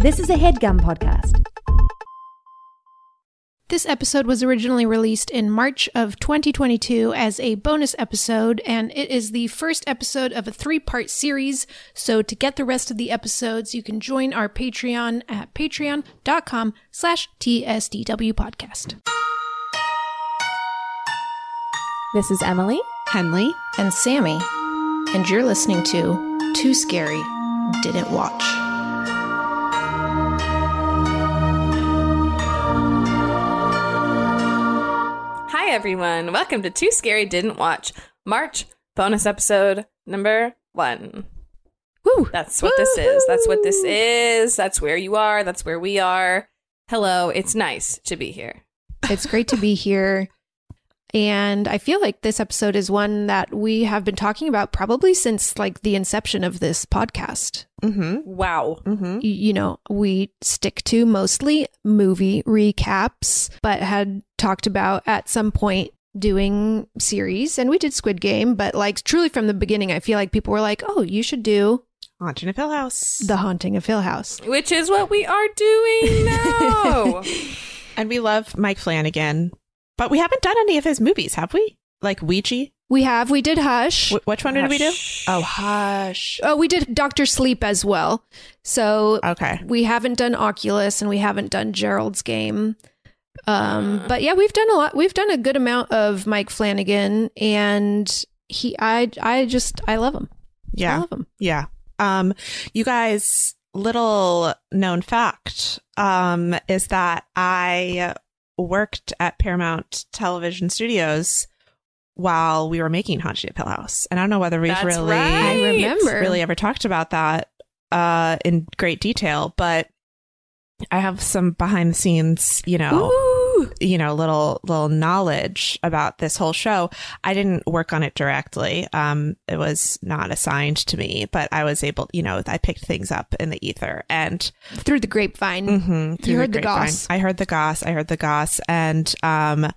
This is a headgum podcast. This episode was originally released in March of 2022 as a bonus episode, and it is the first episode of a three part series. So to get the rest of the episodes, you can join our Patreon at patreon.com slash TSDW podcast. This is Emily. Henley. And Sammy, and you're listening to Too Scary Didn't Watch. Hi, everyone. Welcome to Too Scary Didn't Watch March bonus episode number one. Woo! That's what this is. That's what this is. That's where you are. That's where we are. Hello. It's nice to be here. It's great to be here. And I feel like this episode is one that we have been talking about probably since like the inception of this podcast. Mm-hmm. Wow. Mm-hmm. Y- You know, we stick to mostly movie recaps, but had talked about at some point doing series and we did Squid Game, but like truly from the beginning, I feel like people were like, oh, you should do Haunting of Hill House. The Haunting of Hill House. Which is what we are doing now. and we love Mike Flanagan, but we haven't done any of his movies, have we? Like Ouija? We have, we did Hush. Wh- which one did we do? Oh, Hush. Oh, we did Doctor Sleep as well. So Okay. we haven't done Oculus and we haven't done Gerald's Game. Um, but yeah, we've done a lot. We've done a good amount of Mike Flanagan, and he, I, I just, I love him. I Yeah. love him. Yeah. Um, you guys, little known fact, um, is that I worked at Paramount Television Studios while we were making Haunted of Hill House. And I don't know whether we've That's really right. I remember. really ever talked about that uh in great detail, but I have some behind the scenes, you know, Ooh. You know, little little knowledge about this whole show. I didn't work on it directly. Um it was not assigned to me, but I was able, you know, I picked things up in the ether and through the grapevine. Mm-hmm, through heard the grapevine. goss. I heard the goss. I heard the goss, and um,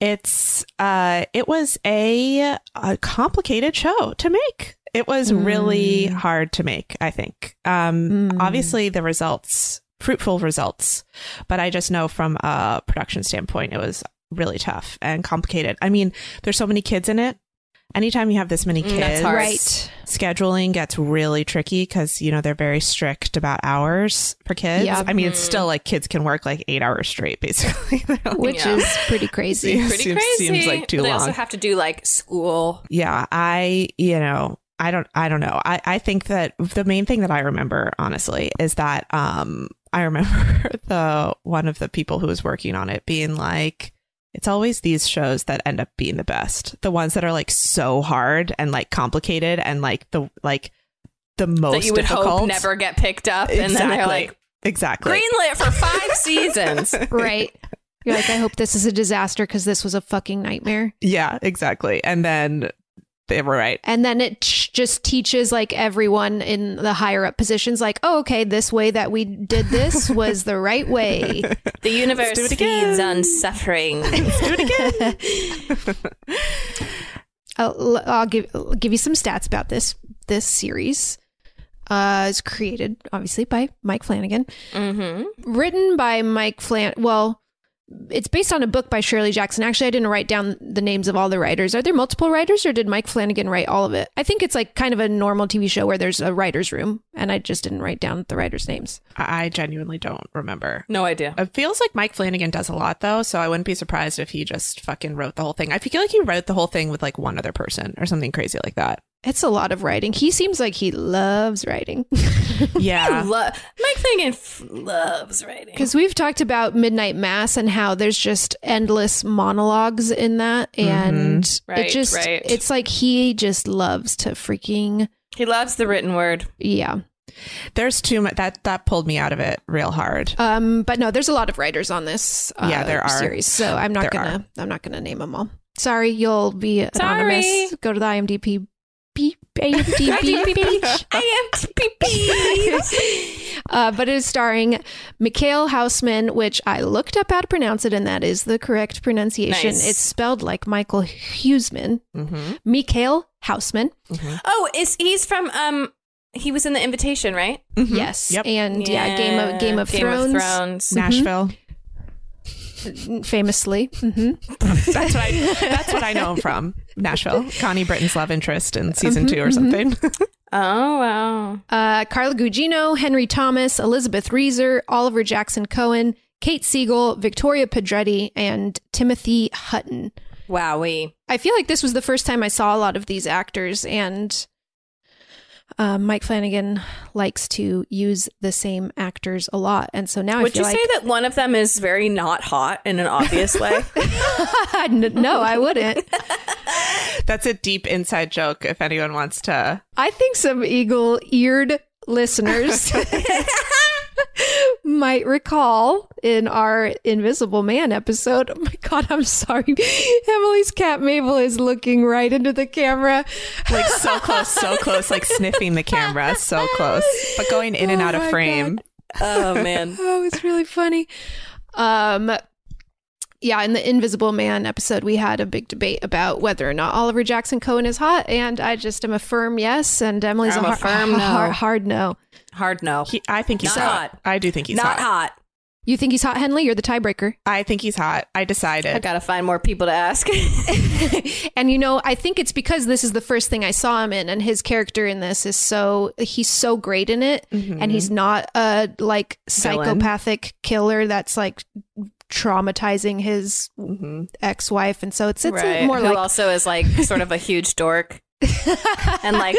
it's uh, it was a, a complicated show to make. It was really Mm. hard to make. I think. Um, Mm. obviously the results, fruitful results, but I just know from a production standpoint, it was really tough and complicated. I mean, there's so many kids in it. Anytime you have this many Mm, kids, that's hard. Right. scheduling gets really tricky because you know they're very strict about hours for kids. Yeah. I mean, it's still like kids can work like eight hours straight, basically. Like- Which Yeah. is pretty crazy. Pretty Seems- crazy. seems like too But they long. also have to do like school. yeah, I you know I don't I don't know. I I think that the main thing that I remember honestly is that um I remember the one of the people who was working on it being like. It's always these shows that end up being the best. The ones that are like so hard and like complicated and like the like the most that you would difficult. hope never get picked up. And then they're like, exactly. greenlit for five seasons. right. You're like, I hope this is a disaster because this was a fucking nightmare. Yeah, exactly. And then they were right. And then it just teaches like everyone in the higher up positions, like, oh, okay, this way that we did this was the right way. The universe do it again. feeds on suffering. Do it again. I'll, I'll give I'll give you some stats about this this series. Uh, it's created obviously by Mike Flanagan, mm-hmm. written by Mike Flan. Well, it's based on a book by Shirley Jackson. Actually, I didn't write down the names of all the writers. Are there multiple writers, or did Mike Flanagan write all of it? I think it's like kind of a normal TV show where there's a writers' room, and I just didn't write down the writers' names. I I genuinely don't remember. No idea. It feels like Mike Flanagan does a lot though, so I wouldn't be surprised if he just fucking wrote the whole thing. I feel like he wrote the whole thing with like one other person or something crazy like that. It's a lot of writing. He seems like he loves writing. Yeah. Lo- Mike Flanagan f- loves writing. Because we've talked about Midnight Mass and how there's just endless monologues in that. And Right, it just, right. it's like he just loves to freaking, He loves the written word. yeah. There's too much that that pulled me out of it real hard. Um, but no, there's a lot of writers on this. Uh, Yeah, there are. series, so I'm not There gonna I'm not gonna name them all. Sorry, you'll be anonymous. Sorry. Go to the IMDb. Beep, IMDb page. I am pee uh, but it is starring Michiel Huisman, which I looked up how to pronounce it, and that is the correct pronunciation. Nice. It's spelled like Michael Huseman. Mm-hmm. Michiel Huisman. Oh, is he's from um he was in the invitation, right? Yes. Yep. And yeah, Game of Game of Thrones. Thrones. Nashville. Famously. hmm That's what I. That's what I know him from. Nashville. Connie Britton's love interest in season two or something. Oh wow. Uh, Carla Gugino, Henry Thomas, Elizabeth Reeser, Oliver Jackson Cohen, Kate Siegel, Victoria Pedretti, and Timothy Hutton. Wowie. I feel like this was the first time I saw a lot of these actors, and uh, Mike Flanagan likes to use the same actors a lot, and so now Would I you feel say that one of them is very not hot in an obvious way? no, I wouldn't. That's a deep inside joke. If anyone wants to, I think some eagle-eared listeners might recall in our Invisible Man episode. Oh my god, I'm sorry. Emily's cat Mabel is looking right into the camera. like so close, so close, like sniffing the camera, so close, but going in and Oh out of my frame. oh man. Oh, it's really funny. Um yeah, in the Invisible Man episode, we had a big debate about whether or not Oliver Jackson Cohen is hot, and I just am a firm yes, and Emily's I'm a, a har- firm no. hard, hard no. Hard no. He, I think he's Not hot. hot. I do think he's not hot. hot. You think he's hot, Henley? You're the tiebreaker. I think he's hot. I decided. I gotta find more people to ask. And you know, I think it's because this is the first thing I saw him in, and his character in this is so he's so great in it, mm-hmm. and he's not a like Villain. psychopathic killer that's like traumatizing his hmm ex-wife, and so it's it's right. more Who like also is like sort of a huge dork and like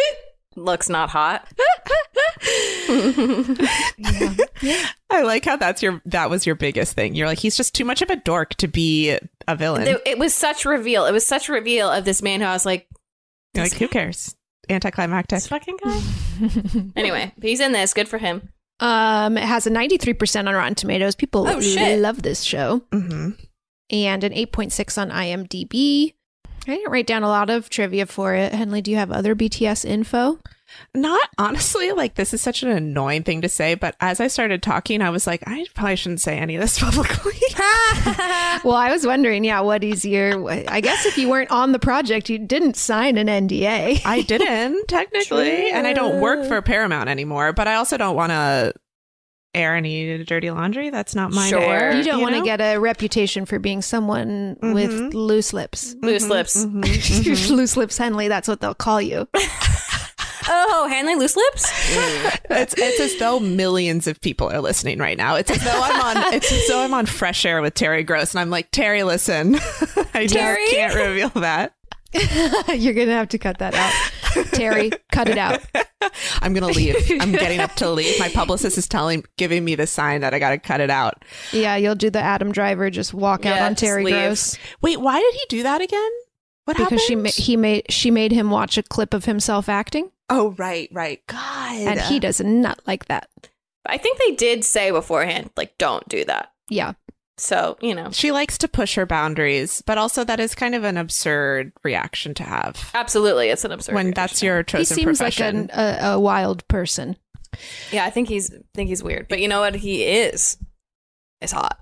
looks not hot. I like how that's your that was your biggest thing. You're like he's just too much of a dork to be a villain. It, it was such reveal. It was such a reveal of this man who I was like, like who cares? Anticlimactic. this fucking guy. anyway, he's in this. Good for him. Um it has a 93% on Rotten Tomatoes. People Oh, love this show. hmm And an 8.6 on IMDb. I didn't write down a lot of trivia for it. Henley, do you have other BTS info? Not honestly, like this is such an annoying thing to say, but as I started talking, I was like, I probably shouldn't say any of this publicly. Well, I was wondering, yeah, what is your? I guess if you weren't on the project, you didn't sign an NDA. I didn't technically, and I don't work for Paramount anymore. But I also don't want to air any dirty laundry. That's not my Sure. Air, You don't want to get a reputation for being someone mm-hmm. with loose lips. Loose mm-hmm. lips. Mm-hmm. loose mm-hmm. lips, Henley. That's what they'll call you. Oh, Hanley loose lips? It's it's as though millions of people are listening right now. It's as though I'm on. It's as though I'm on Fresh Air with Terry Gross, and I'm like, Terry, listen, I just Terry? can't reveal that. You're gonna have to cut that out, Terry. Cut it out. I'm gonna leave. I'm getting up to leave. My publicist is telling, giving me the sign that I got to cut it out. Yeah, you'll do the Adam Driver. Just walk out on Terry leave. Gross Wait, why did he do that again? What because she happened? ma- he made she made him watch a clip of himself acting, oh, right, right. God, and he does not like that. I think they did say beforehand, like, don't do that. Yeah, So, you know, She likes to push her boundaries, but also that is kind of an absurd reaction to have absolutely. It's an absurd. when reaction. that's your chosen. he seems profession. like an, a, a wild person. Yeah, I think he's think he's weird. But you know what? He is. Is hot.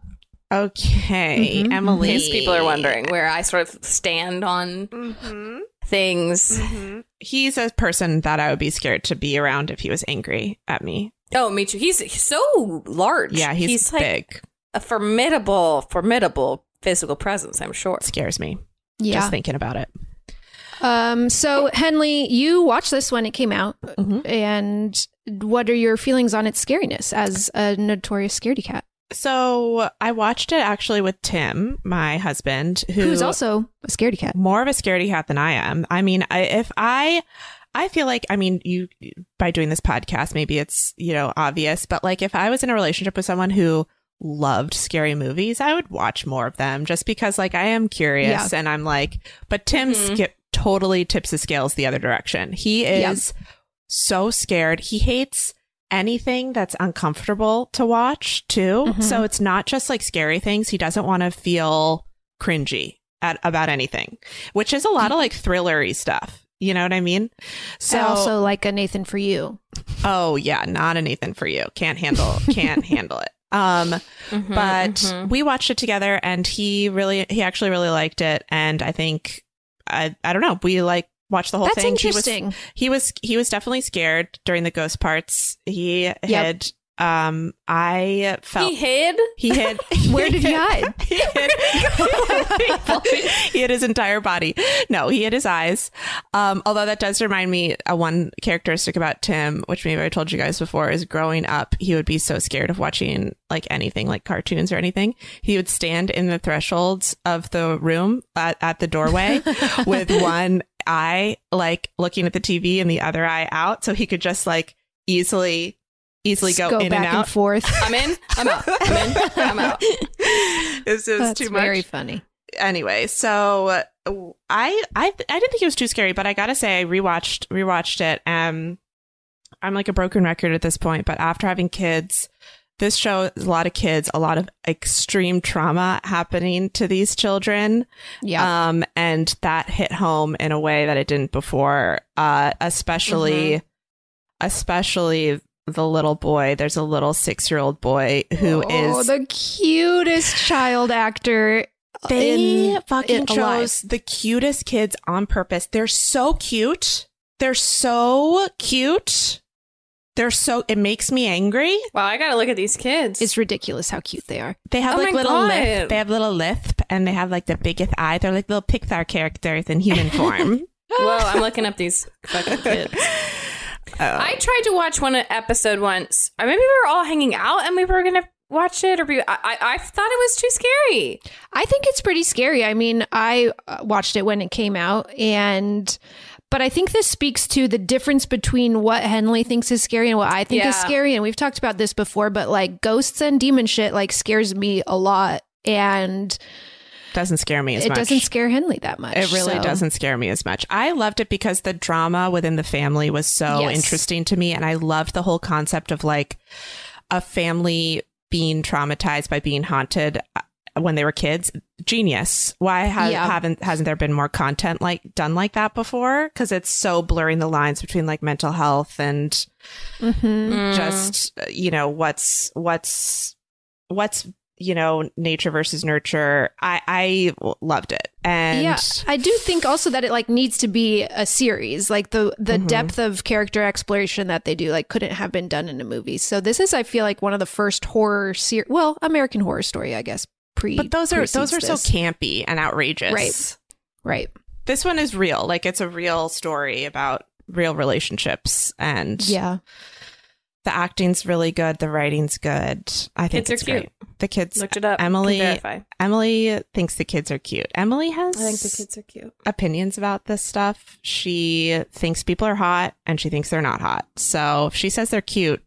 Okay, Mhm, Emily. In case people are wondering where I sort of stand on Mhm, things. mhm. He's a person that I would be scared to be around if he was angry at me. Oh, me too. He's, he's so large. Yeah, he's, like big. a formidable, formidable physical presence. I'm sure. Scares me Yeah. just thinking about it. Um. So Henley, you watched this when it came out, Mhm. and what are your feelings on its scariness as a notorious scaredy cat, So I watched it actually with Tim, my husband, who who's also a scaredy cat? more of a scaredy cat than I am. I mean, I, if I, I feel like, I mean, you, by doing this podcast, maybe it's, you know, obvious, but like if I was in a relationship with someone who loved scary movies, I would watch more of them just because like I am curious and I'm like, but Tim Mhm. skip totally tips the scales the other direction. He Yeah. is so scared. He hates anything that's uncomfortable to watch too. Mhm. So it's not just like scary things. He doesn't want to feel cringy at about anything, which is a lot of like thrillery stuff. You know what I mean? So also like a Nathan for you. oh yeah, not a Nathan for you. Can't handle, can't handle it. Um, Mhm, but mhm. we watched it together and he really, he actually really liked it. And I think, I, I don't know, we like watched the whole That's thing. He was- interesting. he was he was definitely scared during the ghost parts. He hid. Um, I felt he hid. he hid. Where did he hide? he, hid he hid his entire body. No, he hid his eyes. Um, although that does remind me uh, one characteristic about Tim, which maybe I told you guys before, is growing up, he would be so scared of watching like anything, like cartoons or anything. He would stand in the thresholds of the room at, at the doorway with one eye like looking at the TV and the other eye out, so he could just like easily easily go, Go in back and out. and forth. I'm in. I'm out. I'm in. I'm out. this is That's too much. very funny. anyway, so uh, I I I didn't think it was too scary, but I gotta say I rewatched rewatched it. Um, I'm like a broken record at this point, but after having kids, this show is a lot of kids, a lot of extreme trauma happening to these children. Yeah. Um, and that hit home in a way that it didn't before. Uh, especially, especially the little boy. There's a little six year old boy who oh, is the cutest child actor. They in- fucking in- chose the cutest kids on purpose. They're so cute. They're so cute. They're so it makes me angry. Wow, I gotta look at these kids. It's ridiculous how cute they are. They have Oh like my little God. lisp. They have little lisp and they have like the biggest eye. They're like little Pixar characters in human form. Whoa, I'm looking up these fucking kids. I tried to watch one episode once. Or maybe we were all hanging out and we were gonna watch it, or we, I, I, I thought it was too scary. I think it's pretty scary. I mean, I uh, watched it when it came out and but I think this speaks to the difference between what Henley thinks is scary and what I think is scary. And we've talked about this before, but like ghosts and demon shit like scares me a lot. And doesn't scare me as it much. It doesn't scare Henley that much. It really so- doesn't scare me as much. I loved it because the drama within the family was so Yes. interesting to me. And I loved the whole concept of like a family being traumatized by being haunted uh, when they were kids. Genius. Why ha- Yeah. haven't, hasn't there been more content like done like that before? Cause it's so blurring the lines between like mental health and Mhm. just, uh, you know, what's, what's, what's, you know, nature versus nurture. I, I loved it. And yeah, I do think also that it like needs to be a series. Like the the Mhm. depth of character exploration that they do like couldn't have been done in a movie. So this is I feel like one of the first horror series well, American horror story, I guess. Pre But those are those precedes are so campy and outrageous. Right. right. This one is real. Like it's a real story about real relationships and Yeah. the acting's really good, the writing's good. I think Kids are it's cute. great. The kids Looked it up. Emily Emily thinks the kids are cute. Emily has I think the kids are cute. opinions about this stuff. She thinks people are hot and she thinks they're not hot. So if she says they're cute,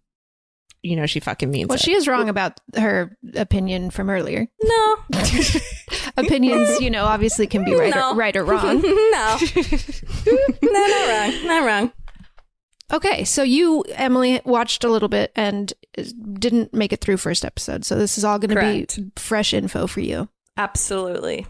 you know she fucking means Well, it. she is wrong about her opinion from earlier. No, Opinions, you know, obviously can be right No. or, right or wrong. no, no, not wrong. Not wrong. Okay, so you, Emily, watched a little bit and didn't make it through first episode. So this is all going to be fresh info for you. Absolutely.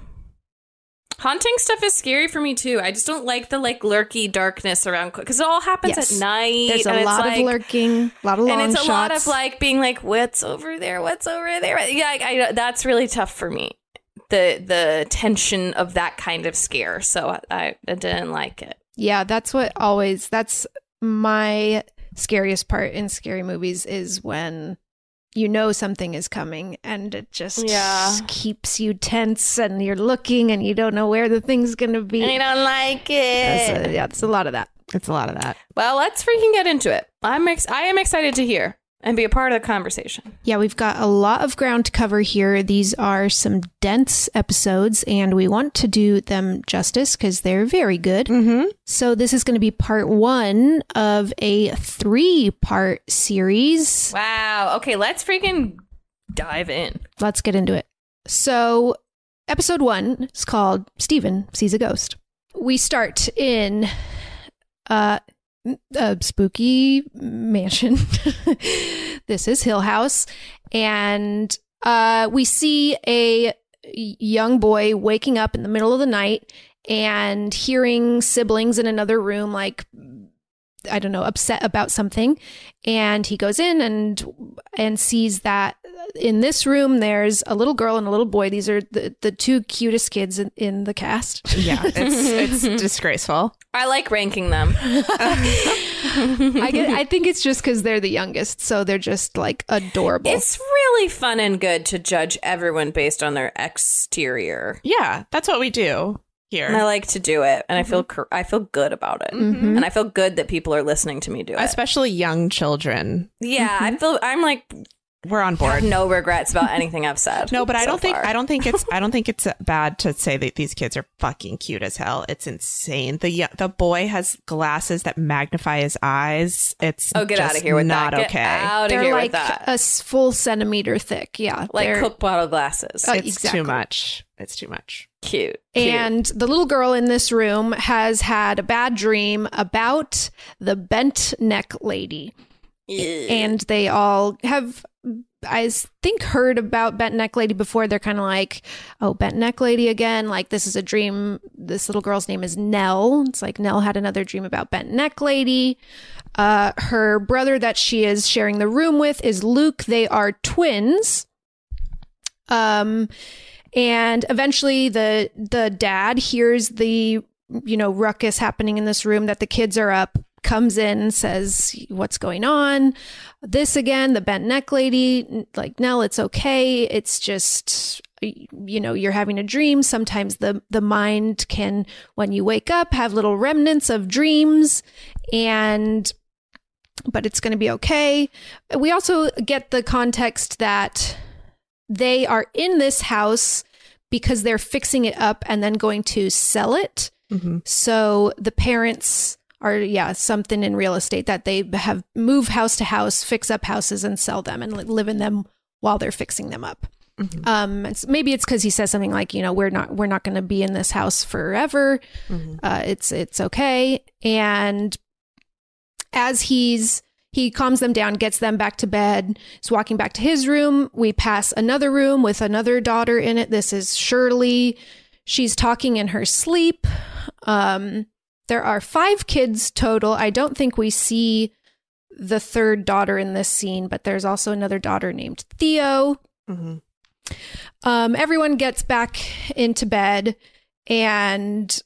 Haunting stuff is scary for me too. I just don't like the like lurky darkness around because it all happens Yes. at night. There's a lot like- of lurking, a lot of long and it's a lot of like being like, "What's over there? What's over there?" Yeah, I, I, that's really tough for me. The the tension of that kind of scare. So I, I didn't like it. Yeah, that's what always that's my scariest part in scary movies is when you know something is coming and it just Yeah. keeps you tense and you're looking and you don't know where the thing's going to be. I don't like That's it. a- yeah, it's a lot of that. it's a lot of that. well, let's freaking get into it. I'm ex- I am excited to hear and be a part of the conversation. Yeah, we've got a lot of ground to cover here. These are some dense episodes, and we want to do them justice because they're very good. Mm-hmm. So, this is going to be part one of a three part series. Wow. Okay, let's freaking dive in. Let's get into it. So, episode one is called Steven Sees a Ghost. We start in uh, a spooky mansion. this is Hill House. And uh, we see a young boy waking up in the middle of the night and hearing siblings in another room, like, I don't know, upset about something. And he goes in and and sees that in this room there's a little girl and a little boy. These are the, the two cutest kids in, in the cast. Yeah, it's it's disgraceful. I like ranking them. I get, I think it's just because they're the youngest, so they're just like adorable. It's really fun and good to judge everyone based on their exterior. Yeah, that's what we do here. And I like to do it, and I feel cor- I feel good about it, Mhm. and I feel good that people are listening to me do it. Especially young children. yeah, I feel I'm like We're on have board. no regrets about anything I've said. No, but I so don't think far. I don't think it's I don't think it's bad to say that these kids are fucking cute as hell. It's insane. The y- the boy has glasses that magnify his eyes. It's Oh, get just out of here with not that! Get okay. out of they're here like with that! a s- full centimeter thick. Yeah, Like Coke bottle glasses. Uh, It's exactly. too much. It's too much. cute. cute. And the little girl in this room has had a bad dream about the bent neck lady. And they all have, I think, heard about bent neck lady before. They're kind of like, oh, bent neck lady again. Like, this is a dream. This little girl's name is Nell. It's like Nell had another dream about bent neck lady. Uh, her brother that she is sharing the room with is Luke. They are twins. Um, and eventually the the dad hears the you know ruckus happening in this room that the kids are up comes in says what's going on this again the bent neck lady like nell it's okay it's just you know you're having a dream sometimes the the mind can when you wake up have little remnants of dreams and but it's going to be okay we also get the context that they are in this house because they're fixing it up and then going to sell it. Mm-hmm. So the parents are, yeah, something in real estate that they have move house to house, fix up houses and sell them and live in them while they're fixing them up. Mm-hmm. Um, it's, maybe it's because he says something like, you know, we're not we're not going to be in this house forever. Mm-hmm. Uh, it's it's okay. And as he's he calms them down, gets them back to bed. He's walking back to his room. We pass another room with another daughter in it. This is Shirley. She's talking in her sleep. Um, there are five kids total. I don't think we see the third daughter in this scene, but there's also another daughter named Theo. Mm-hmm. Um, everyone gets back into bed, and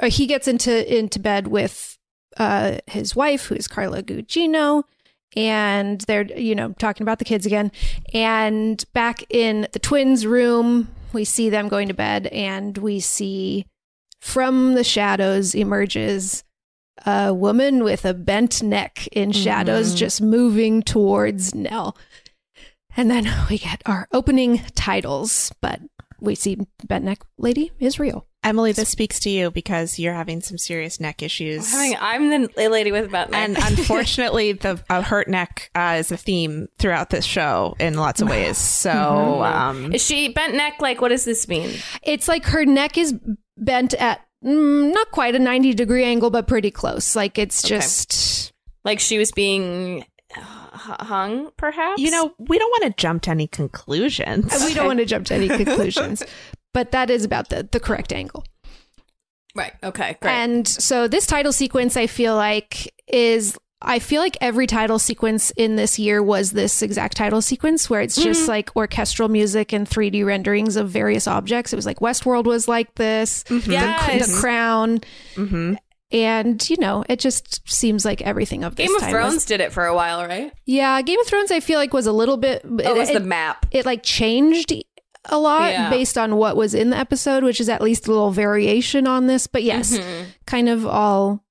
uh, he gets into into bed with uh, his wife, who is Carla Gugino, and they're you know talking about the kids again. And back in the twins' room, we see them going to bed, and we see from the shadows emerges a woman with a bent neck in shadows, Mhm. just moving towards Nell. And then we get our opening titles, but we see bent neck lady is real. Emily, this speaks to you because you're having some serious neck issues. I'm, having, I'm the lady with about and unfortunately, the uh, hurt neck uh, is a theme throughout this show in lots of ways. So, um, is she bent neck? Like, what does this mean? It's like her neck is bent at mm, not quite a 90 degree angle, but pretty close. Like it's Okay. just. Like she was being uh, hung, perhaps. you know, we don't want to jump to any conclusions. We don't want to jump to any conclusions, but that is about the, the correct angle. right? Okay, great. And so this title sequence, I feel like, is I feel like every title sequence in this year was this exact title sequence where it's just like orchestral music and 3D renderings of various objects. It was like Westworld was like this, the, Yes. the Crown, hmm and you know, it just seems like everything of this Game of Thrones was- did it for a while, right? yeah, Game of Thrones, I feel like was a little bit. Oh, it, it was it- the map. it like changed a lot Yeah. based on what was in the episode, which is at least a little variation on this. But yes, Mhm. kind of all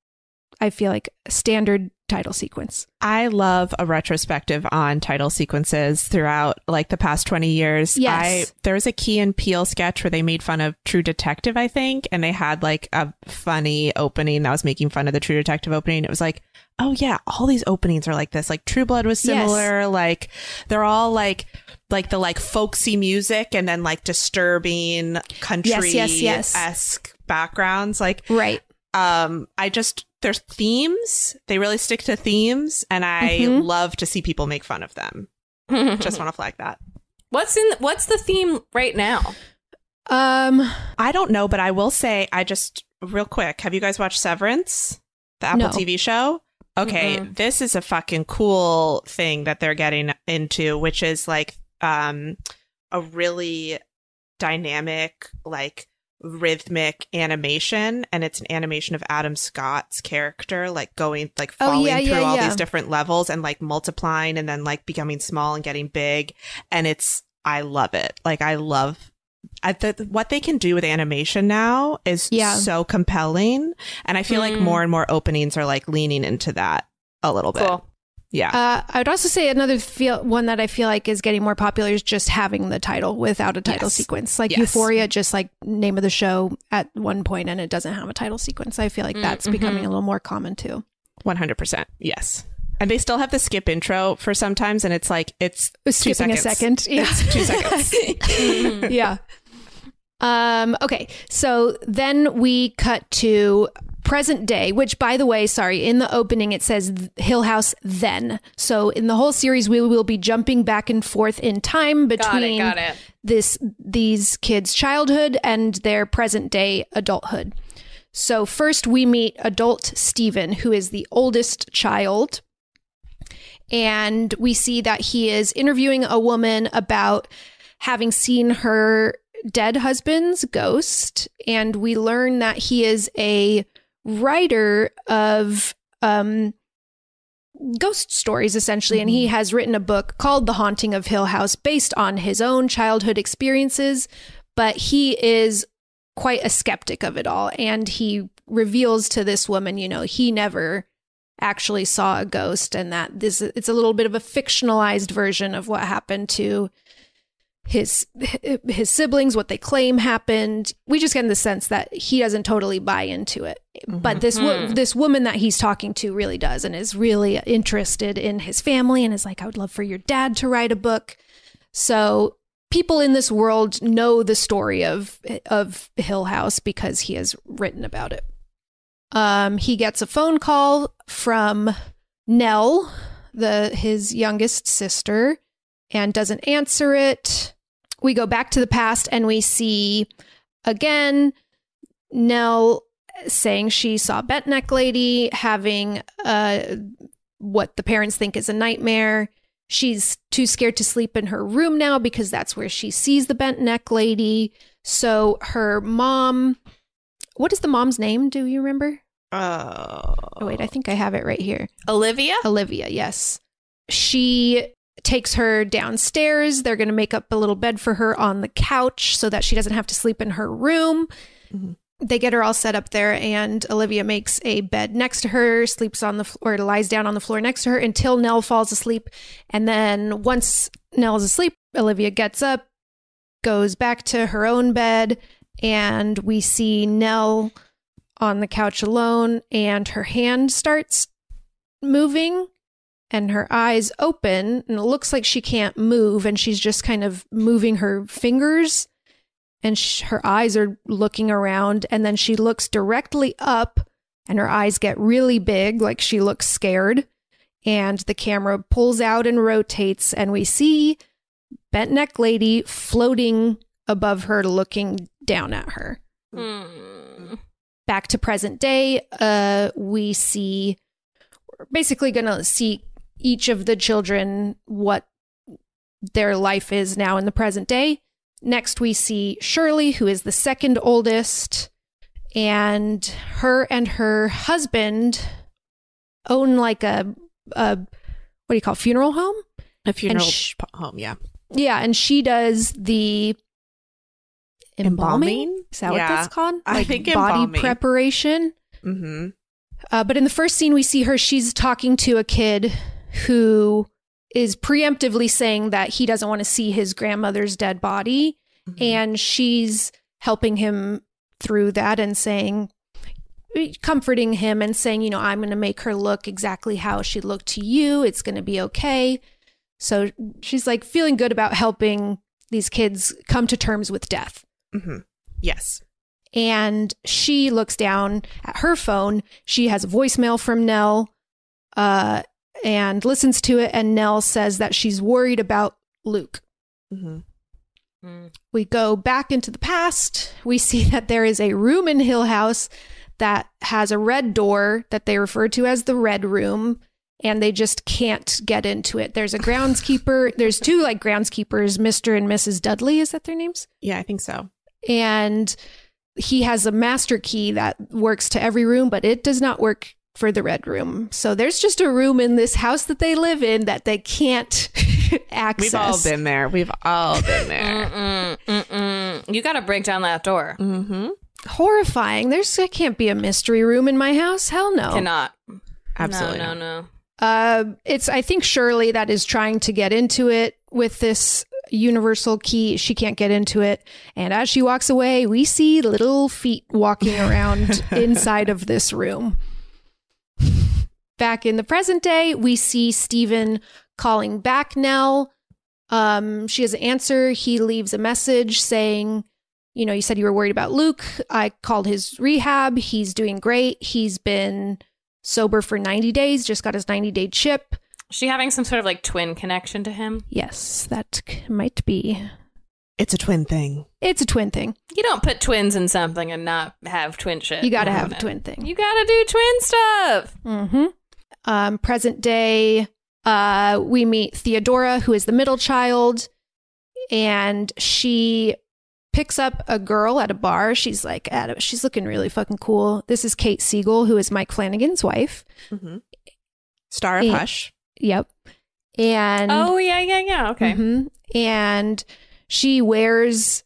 I feel like standard title sequence. I love a retrospective on title sequences throughout like the past 20 years. Yes. I there was a Key and Peele sketch where they made fun of True Detective, I think, and they had like a funny opening that was making fun of the True Detective opening. It was like, oh yeah, all these openings are like this. Like True Blood was Yes. similar. Like they're all like like the like folksy music and then like disturbing country yes, yes. esque backgrounds. Like Right. Um I just there's themes. They really stick to themes and I Mhm. love to see people make fun of them. Just want to flag that. what's in what's the theme right now? Um, I don't know, but I will say I just real quick, have you guys watched Severance? The Apple No. TV show? Okay, this is a fucking cool thing that they're getting into, which is like um a really dynamic, like rhythmic animation and it's an animation of Adam Scott's character like going like Oh, falling yeah, through yeah, all yeah. these different levels and like multiplying and then like becoming small and getting big and it's I love it. Like I love I, the, what they can do with animation now is Yeah. so compelling and I feel like Mm. more and more openings are like leaning into that a little bit. Cool. Yeah. uh, I would also say another feel one that I feel like is getting more popular is just having the title without a title Yes. sequence. Like Yes. Euphoria, just like name of the show at one point, and it doesn't have a title sequence. I feel like Mm, that's mhm. becoming a little more common too. 100%. Yes. And they still have the skip intro for sometimes and it's like it's two Skipping a second, yeah. It's two seconds. yeah. Um, okay, so then we cut to present day, which, by the way, sorry, in the opening it says Hill House then. So in the whole series, we will be jumping back and forth in time Got it. between Got it. this these kids' childhood and their present day adulthood. So first we meet adult Steven, who is the oldest child. And we see that he is interviewing a woman about having seen her dead husband's ghost. And we learn that he is a writer of um, ghost stories, essentially. And he has written a book called The Haunting of Hill House based on his own childhood experiences. But he is quite a skeptic of it all. And he reveals to this woman, you know, he never actually saw a ghost and that this it's a little bit of a fictionalized version of what happened to his his siblings what they claim happened. We just get the sense that he doesn't totally buy into it. But this wo- this woman that he's talking to really does and is really interested in his family and is like I would love for your dad to write a book. So people in this world know the story of of Hill House because he has written about it. Um, he gets a phone call from Nell, the his youngest sister, and doesn't answer it. We go back to the past and we see again Nell saying she saw Bent Neck Lady having uh, what the parents think is a nightmare. She's too scared to sleep in her room now because that's where she sees the Bent Neck Lady. So her mom, what is the mom's name? Do you remember? Oh. Oh, wait, I think I have it right here. Olivia? Olivia, yes. She takes her downstairs. They're going to make up a little bed for her on the couch so that she doesn't have to sleep in her room. Mhm. They get her all set up there, and Olivia makes a bed next to her, sleeps on the floor, or lies down on the floor next to her until Nell falls asleep. And then once Nell's asleep, Olivia gets up, goes back to her own bed, and we see Nell on the couch alone, and her hand starts moving and her eyes open and it looks like she can't move and she's just kind of moving her fingers and sh- her eyes are looking around and then she looks directly up and her eyes get really big like she looks scared and the camera pulls out and rotates and we see bent neck lady floating above her looking down at her Hmm. back to present day, uh, we see we're basically going to see each of the children what their life is now in the present day. Next, we see Shirley, who is the second oldest, and her and her husband own like a, a what do you call it, funeral home? A funeral sh- p- home, yeah. Yeah, and she does the embalming. Embalming? Is that Yeah. what that's called? I Like think body embalming. preparation. Mm-hmm. Uh, but in the first scene, we see her, she's talking to a kid who is preemptively saying that he doesn't want to see his grandmother's dead body. Mm-hmm. And she's helping him through that and saying, comforting him and saying, you know, I'm going to make her look exactly how she looked to you. It's going to be okay. So she's like feeling good about helping these kids come to terms with death. Mm-hmm. Yes. and she looks down at her phone. She has a voicemail from Nell uh, and listens to it. And Nell says that she's worried about Luke. hmm We go back into the past. We see that there is a room in Hill House that has a red door that they refer to as the Red Room, and they just can't get into it. There's a groundskeeper. There's two like groundskeepers, Mr. and Mrs. Dudley. Is that their names? Yeah, I think so. And he has a master key that works to every room, but it does not work for the Red Room. So there's just a room in this house that they live in that they can't access. We've all been there. We've all been there. Mm-mm, mm-mm. You got to break down that door. mm-hmm. horrifying. There's there can't be a mystery room in my house. Hell no. Cannot. Absolutely. No, not. no, no. Uh, it's I think Shirley that is trying to get into it with this universal key. She can't get into it, and as she walks away, we see little feet walking around inside of this room. Back in the present day, we see Steven calling back Nell. Um, she has an answer. He leaves a message saying, you know, you said you were worried about Luke. I called his rehab. He's doing great. He's been sober for 90 days, just got his 90 day chip. Is she having some sort of like twin connection to him? Yes, that c- might be. It's a twin thing. It's a twin thing. You don't put twins in something and not have twin shit. You got to have a twin thing. You got to do twin stuff. Mm-hmm. Um, present day, uh, we meet Theodora, who is the middle child, and she picks up a girl at a bar. She's like, at a, she's looking really fucking cool. This is Kate Siegel, who is Mike Flanagan's wife. Mm-hmm. Star of Yeah. Hush. Yep. And Oh yeah, yeah, yeah. Okay. Mhm. And she wears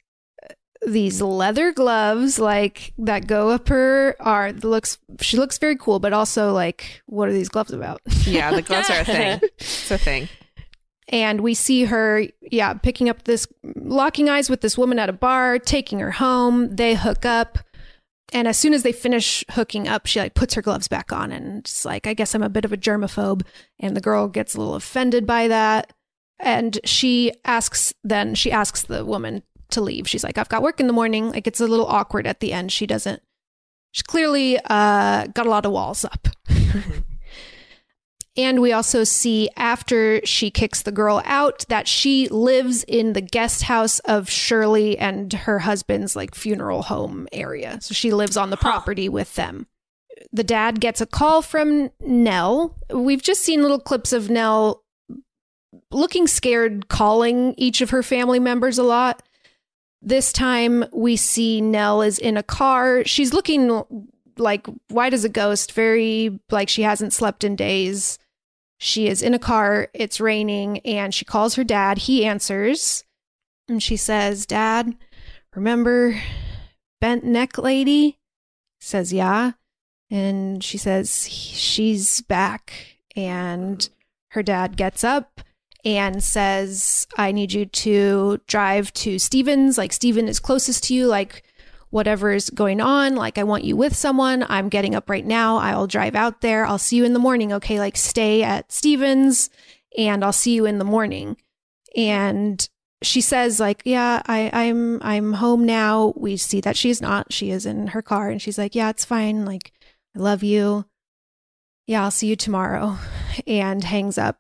these mm. leather gloves like that go up her are looks she looks very cool but also like what are these gloves about Yeah, the gloves are a thing. It's a thing. and we see her yeah picking up this locking eyes with this woman at a bar taking her home they hook up and as soon as they finish hooking up she like puts her gloves back on and it's like i guess i'm a bit of a germaphobe and the girl gets a little offended by that and she asks then she asks the woman to leave she's like i've got work in the morning like it's a little awkward at the end she doesn't she clearly uh got a lot of walls up and we also see after she kicks the girl out that she lives in the guest house of Shirley and her husband's like funeral home area. So she lives on the property with them. The dad gets a call from Nell. We've just seen little clips of Nell looking scared, calling each of her family members a lot. This time we see Nell is in a car. She's looking like white as a ghost, very like she hasn't slept in days. She is in a car, it's raining, and she calls her dad. He answers, and she says, Dad, remember bent neck lady? Says, Yeah. And she says, She's back. And her dad gets up and says, I need you to drive to Stevens. Like, Steven is closest to you. Like, whatever's going on. Like, I want you with someone. I'm getting up right now. I'll drive out there. I'll see you in the morning. Okay. Like, stay at Stevens and I'll see you in the morning. And she says, like, yeah, I, I'm, I'm home now. We see that she's not. She is in her car. And she's like, yeah, it's fine. Like, I love you. Yeah, I'll see you tomorrow. And hangs up.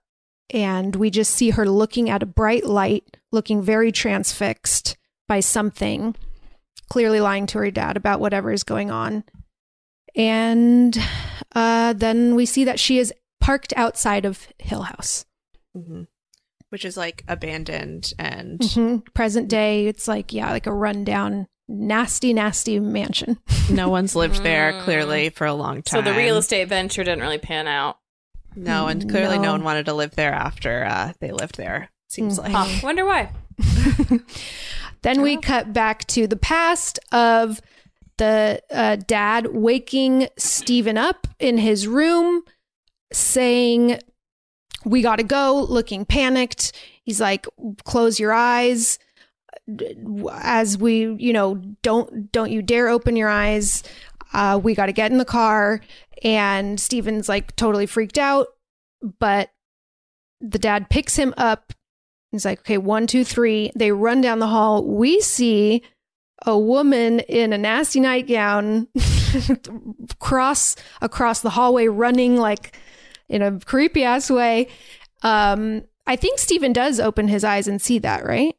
And we just see her looking at a bright light, looking very transfixed by something clearly lying to her dad about whatever is going on. And uh, then we see that she is parked outside of Hill House. hmm Which is like abandoned and Mhm. Present day, it's like, yeah, like a rundown, nasty, nasty mansion. no one's lived there clearly for a long time. So the real estate venture didn't really pan out. No, and clearly no, No. one wanted to live there after uh, they lived there. Seems like. Huh. Wonder why. Then we cut back to the past of the uh, dad waking Steven up in his room, saying, We got to go, looking panicked. He's like, Close your eyes. As we, you know, don't don't you dare open your eyes. Uh, we got to get in the car. And Steven's like totally freaked out, but the dad picks him up He's like, okay, one, two, three. They run down the hall. We see a woman in a nasty nightgown cross across the hallway running like in a creepy ass way. Um, I think Steven does open his eyes and see that, right?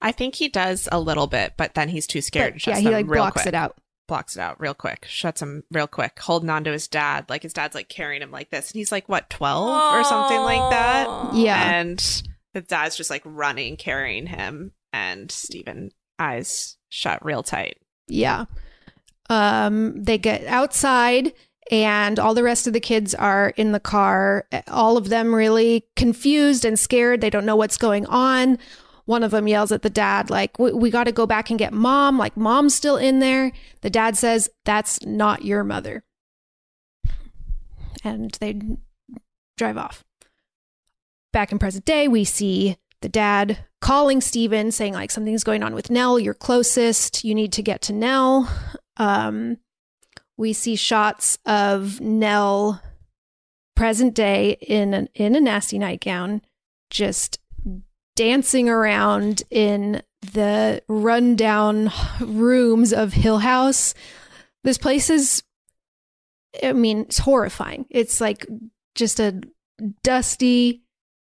I think he does a little bit, but then he's too scared. But, yeah, he like blocks quick. it out. Blocks it out real quick. Shuts him real quick, holding on to his dad. Like his dad's like carrying him like this, and he's like what twelve or something like that. Yeah. And the dad's just like running, carrying him, and Steven eyes shut real tight. Yeah. Um, they get outside and all the rest of the kids are in the car. All of them really confused and scared. They don't know what's going on. One of them yells at the dad, like, we, we got to go back and get mom. Like, mom's still in there. The dad says, that's not your mother. And they drive off. Back in present day, we see the dad calling Steven, saying, like, something's going on with Nell. You're closest. You need to get to Nell. Um, we see shots of Nell present day in an, in a nasty nightgown, just dancing around in the rundown rooms of Hill House. This place is, I mean, it's horrifying. It's like just a dusty,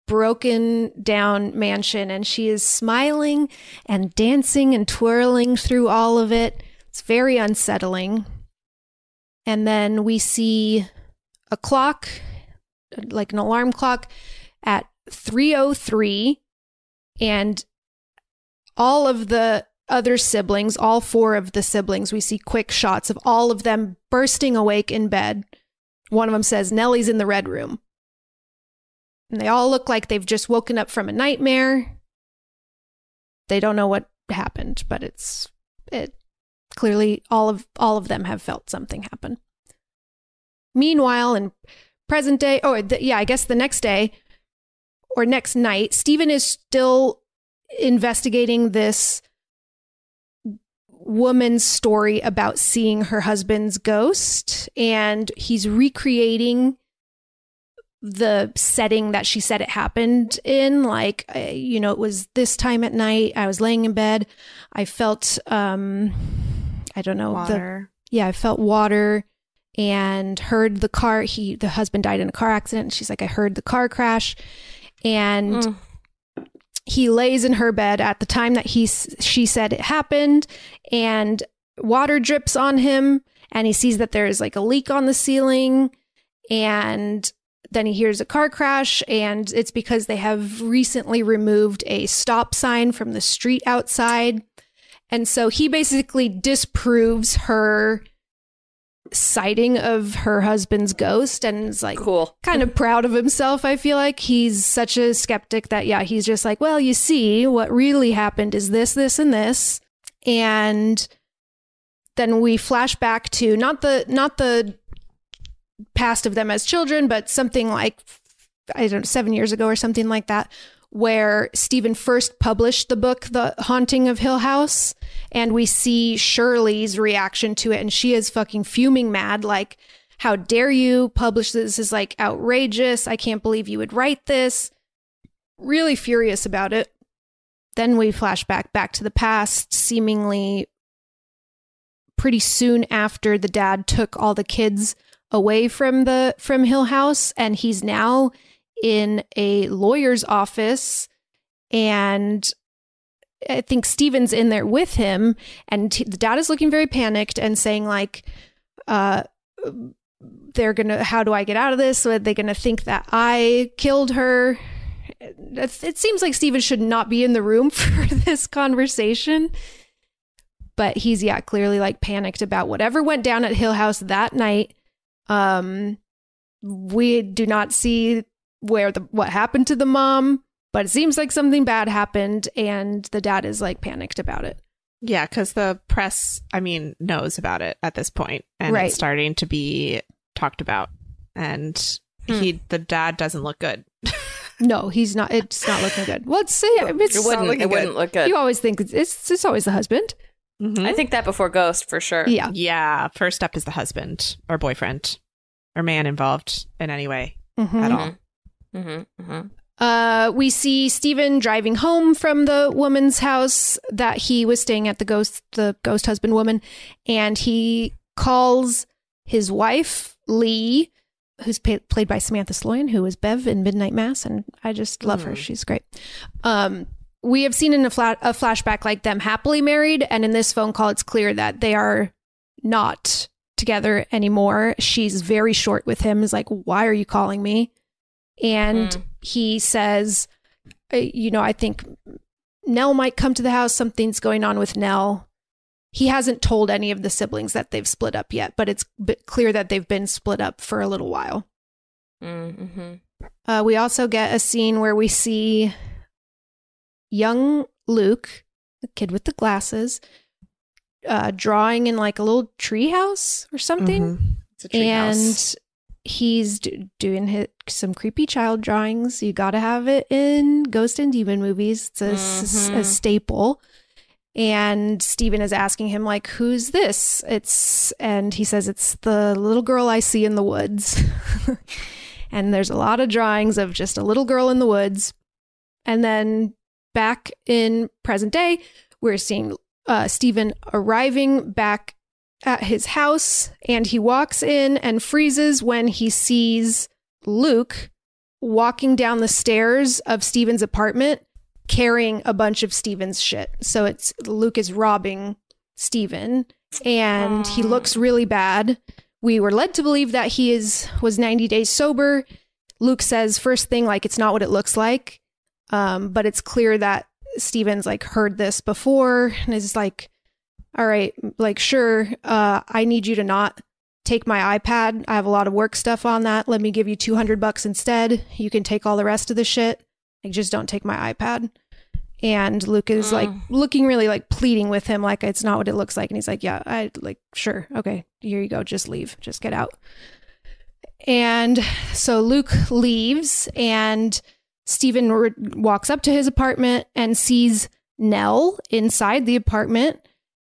broken down mansion, and she is smiling and dancing and twirling through all of it. It's very unsettling. And then we see a clock, like an alarm clock, at 303 and all of the other siblings, all four of the siblings, we see quick shots of all of them bursting awake in bed. One of them says, Nellie's in the red room. And they all look like they've just woken up from a nightmare. They don't know what happened, but it's it clearly all of all of them have felt something happen. Meanwhile, in present day, oh the, yeah, I guess the next day or next night, Steven is still investigating this woman's story about seeing her husband's ghost, and he's recreating the setting that she said it happened in like uh, you know it was this time at night i was laying in bed i felt um i don't know the, Water. yeah i felt water and heard the car he the husband died in a car accident and she's like i heard the car crash and Mm. he lays in her bed at the time that he she said it happened and water drips on him and he sees that there is like a leak on the ceiling and then he hears a car crash and it's because they have recently removed a stop sign from the street outside and so he basically disproves her sighting of her husband's ghost and is like Cool. kind of proud of himself. I feel like he's such a skeptic that, yeah, he's just like, well, you see, what really happened is this, this, and this. And then we flash back to not the, not the past of them as children, but something like, I don't know, seven years ago or something like that, where Steven first published the book, The Haunting of Hill House. And we see Shirley's reaction to it. And she is fucking fuming mad. Like, how dare you publish this? This is like outrageous. I can't believe you would write this. Really furious about it. Then we flash back back to the past, seemingly pretty soon after the dad took all the kids away from the from Hill House and he's now in a lawyer's office and I think Steven's in there with him and the dad is looking very panicked and saying like uh they're gonna how do i get out of this? Are they gonna think that i killed her? It, it seems like steven should not be in the room for this conversation. But he's yeah clearly like panicked about whatever went down at hill house that night. Um we do not see where the what happened to the mom but it seems like something bad happened and the dad is like panicked about it Yeah, because the press, I mean, knows about it at this point, and Right. it's starting to be talked about. And he, the dad, doesn't look good. no he's not it's not looking good well it's, yeah, it's It wouldn't. looking It wouldn't look good. You always think it's, it's it's always the husband. Mhm. I think that before Ghost for sure. Yeah. Yeah, first up is the husband or boyfriend or man involved in any way Mhm. at all. Mm-hmm. Uh, we see Steven driving home from the woman's house that he was staying at the ghost, the ghost husband woman, and he calls his wife Lee, who's pa- played by Samantha Sloyan, who was Bev in Midnight Mass, and I just love her. She's great. Um, we have seen in a, fla- a flashback like them happily married, and in this phone call, it's clear that they are not together anymore. She's very short with him. Is like, why are you calling me? And Mm. he says, uh, you know, I think Nell might come to the house. Something's going on with Nell. He hasn't told any of the siblings that they've split up yet, but it's b- clear that they've been split up for a little while. Mm-hmm. Uh, we also get a scene where we see young Luke, the kid with the glasses, uh, drawing in like a little tree house or something. Mhm. It's a treehouse. and he's d- doing his, some creepy child drawings. You got to have it in ghost and demon movies. It's a, s- a staple. And Steven is asking him like, "Who's this?" It's and he says it's the little girl I see in the woods. and there's a lot of drawings of just a little girl in the woods. And then back in present day, we're seeing uh, Steven arriving back at his house, and he walks in and freezes when he sees Luke walking down the stairs of Steven's apartment carrying a bunch of Steven's shit. So it's Luke is robbing Steven, and he looks really bad. We were led to believe that he is was 90 days sober. Luke says first thing like it's not what it looks like. Um, but it's clear that Steven's like heard this before and is like, all right, like sure, uh, I need you to not take my iPad. I have a lot of work stuff on that. Let me give you 200 bucks instead. You can take all the rest of the shit. Like just don't take my iPad. And Luke is like Mm. looking really like pleading with him, like it's not what it looks like. And he's like, yeah, I like, sure. Okay, here you go. Just leave. Just get out. And so Luke leaves and Steven r- walks up to his apartment and sees Nell inside the apartment.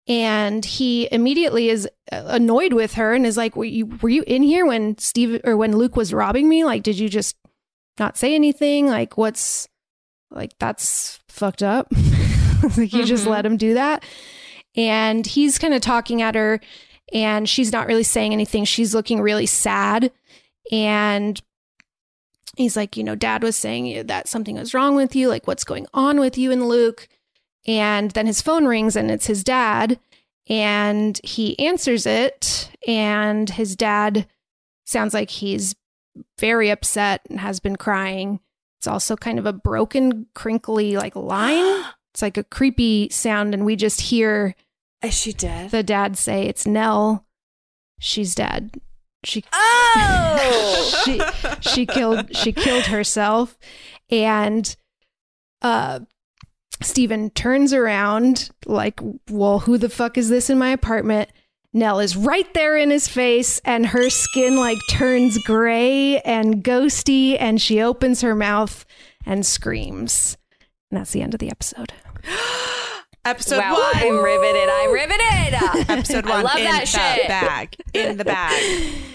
And he immediately is uh, annoyed with her and is like, "Were you were you in here when Steve or when Luke was robbing me? Like, did you just not say anything? Like, what's like that's fucked up? like, you just Mhm. let him do that." And he's kind of talking at her, and she's not really saying anything. She's looking really sad, and he's like, you know, dad was saying that something was wrong with you. Like, what's going on with you and Luke? And then his phone rings and it's his dad. And he answers it. And his dad sounds like he's very upset and has been crying. It's also kind of a broken, crinkly, like line. It's like a creepy sound. And we just hear Is she dead? the dad say, It's Nell. She's dead. She oh! she she killed she killed herself and uh Steven turns around like well who the fuck is this in my apartment Nell is right there in his face and her skin like turns gray and ghosty and she opens her mouth and screams and that's the end of the episode Episode wow, one. I'm riveted. I'm riveted. Episode I one love in that the shit. bag. In the bag.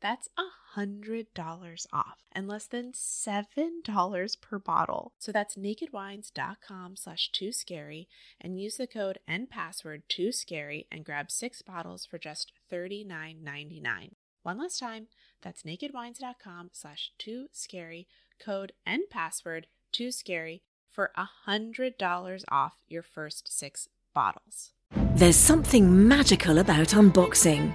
That's a $100 off and less than $7 per bottle. So that's nakedwines.com slash too scary and use the code and password too scary and grab six bottles for just $39.99. One last time, that's nakedwines.com slash too scary, code and password too scary for a $100 off your first six bottles. There's something magical about unboxing.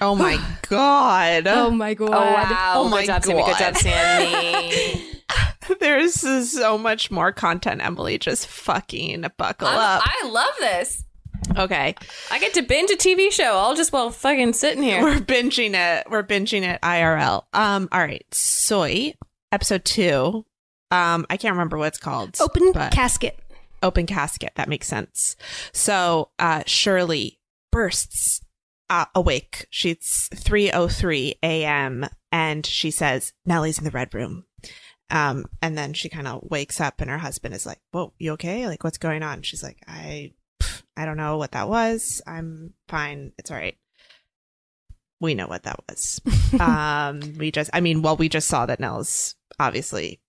Oh my god. Oh my god. Oh wow! Oh my good job, Sammy. Good job, Sammy. There's so much more content, Emily. Just fucking buckle I'm- up. I love this. okay. I get to binge a TV show all just while fucking sitting here. We're binging it. We're binging it IRL. Um, all right. Soy, episode two. Um, I can't remember what it's called. Open but- casket. open casket. That makes sense. So uh, Shirley bursts uh, awake. She's 3:03 a.m. and she says Nellie's in the red room. Um, and then she kind of wakes up and her husband is like, "Whoa, you okay? Like, what's going on?" She's like, "I, pff, I don't know what that was. I'm fine. It's all right." We know what that was. um, we just, I mean, well, we just saw that Nell's obviously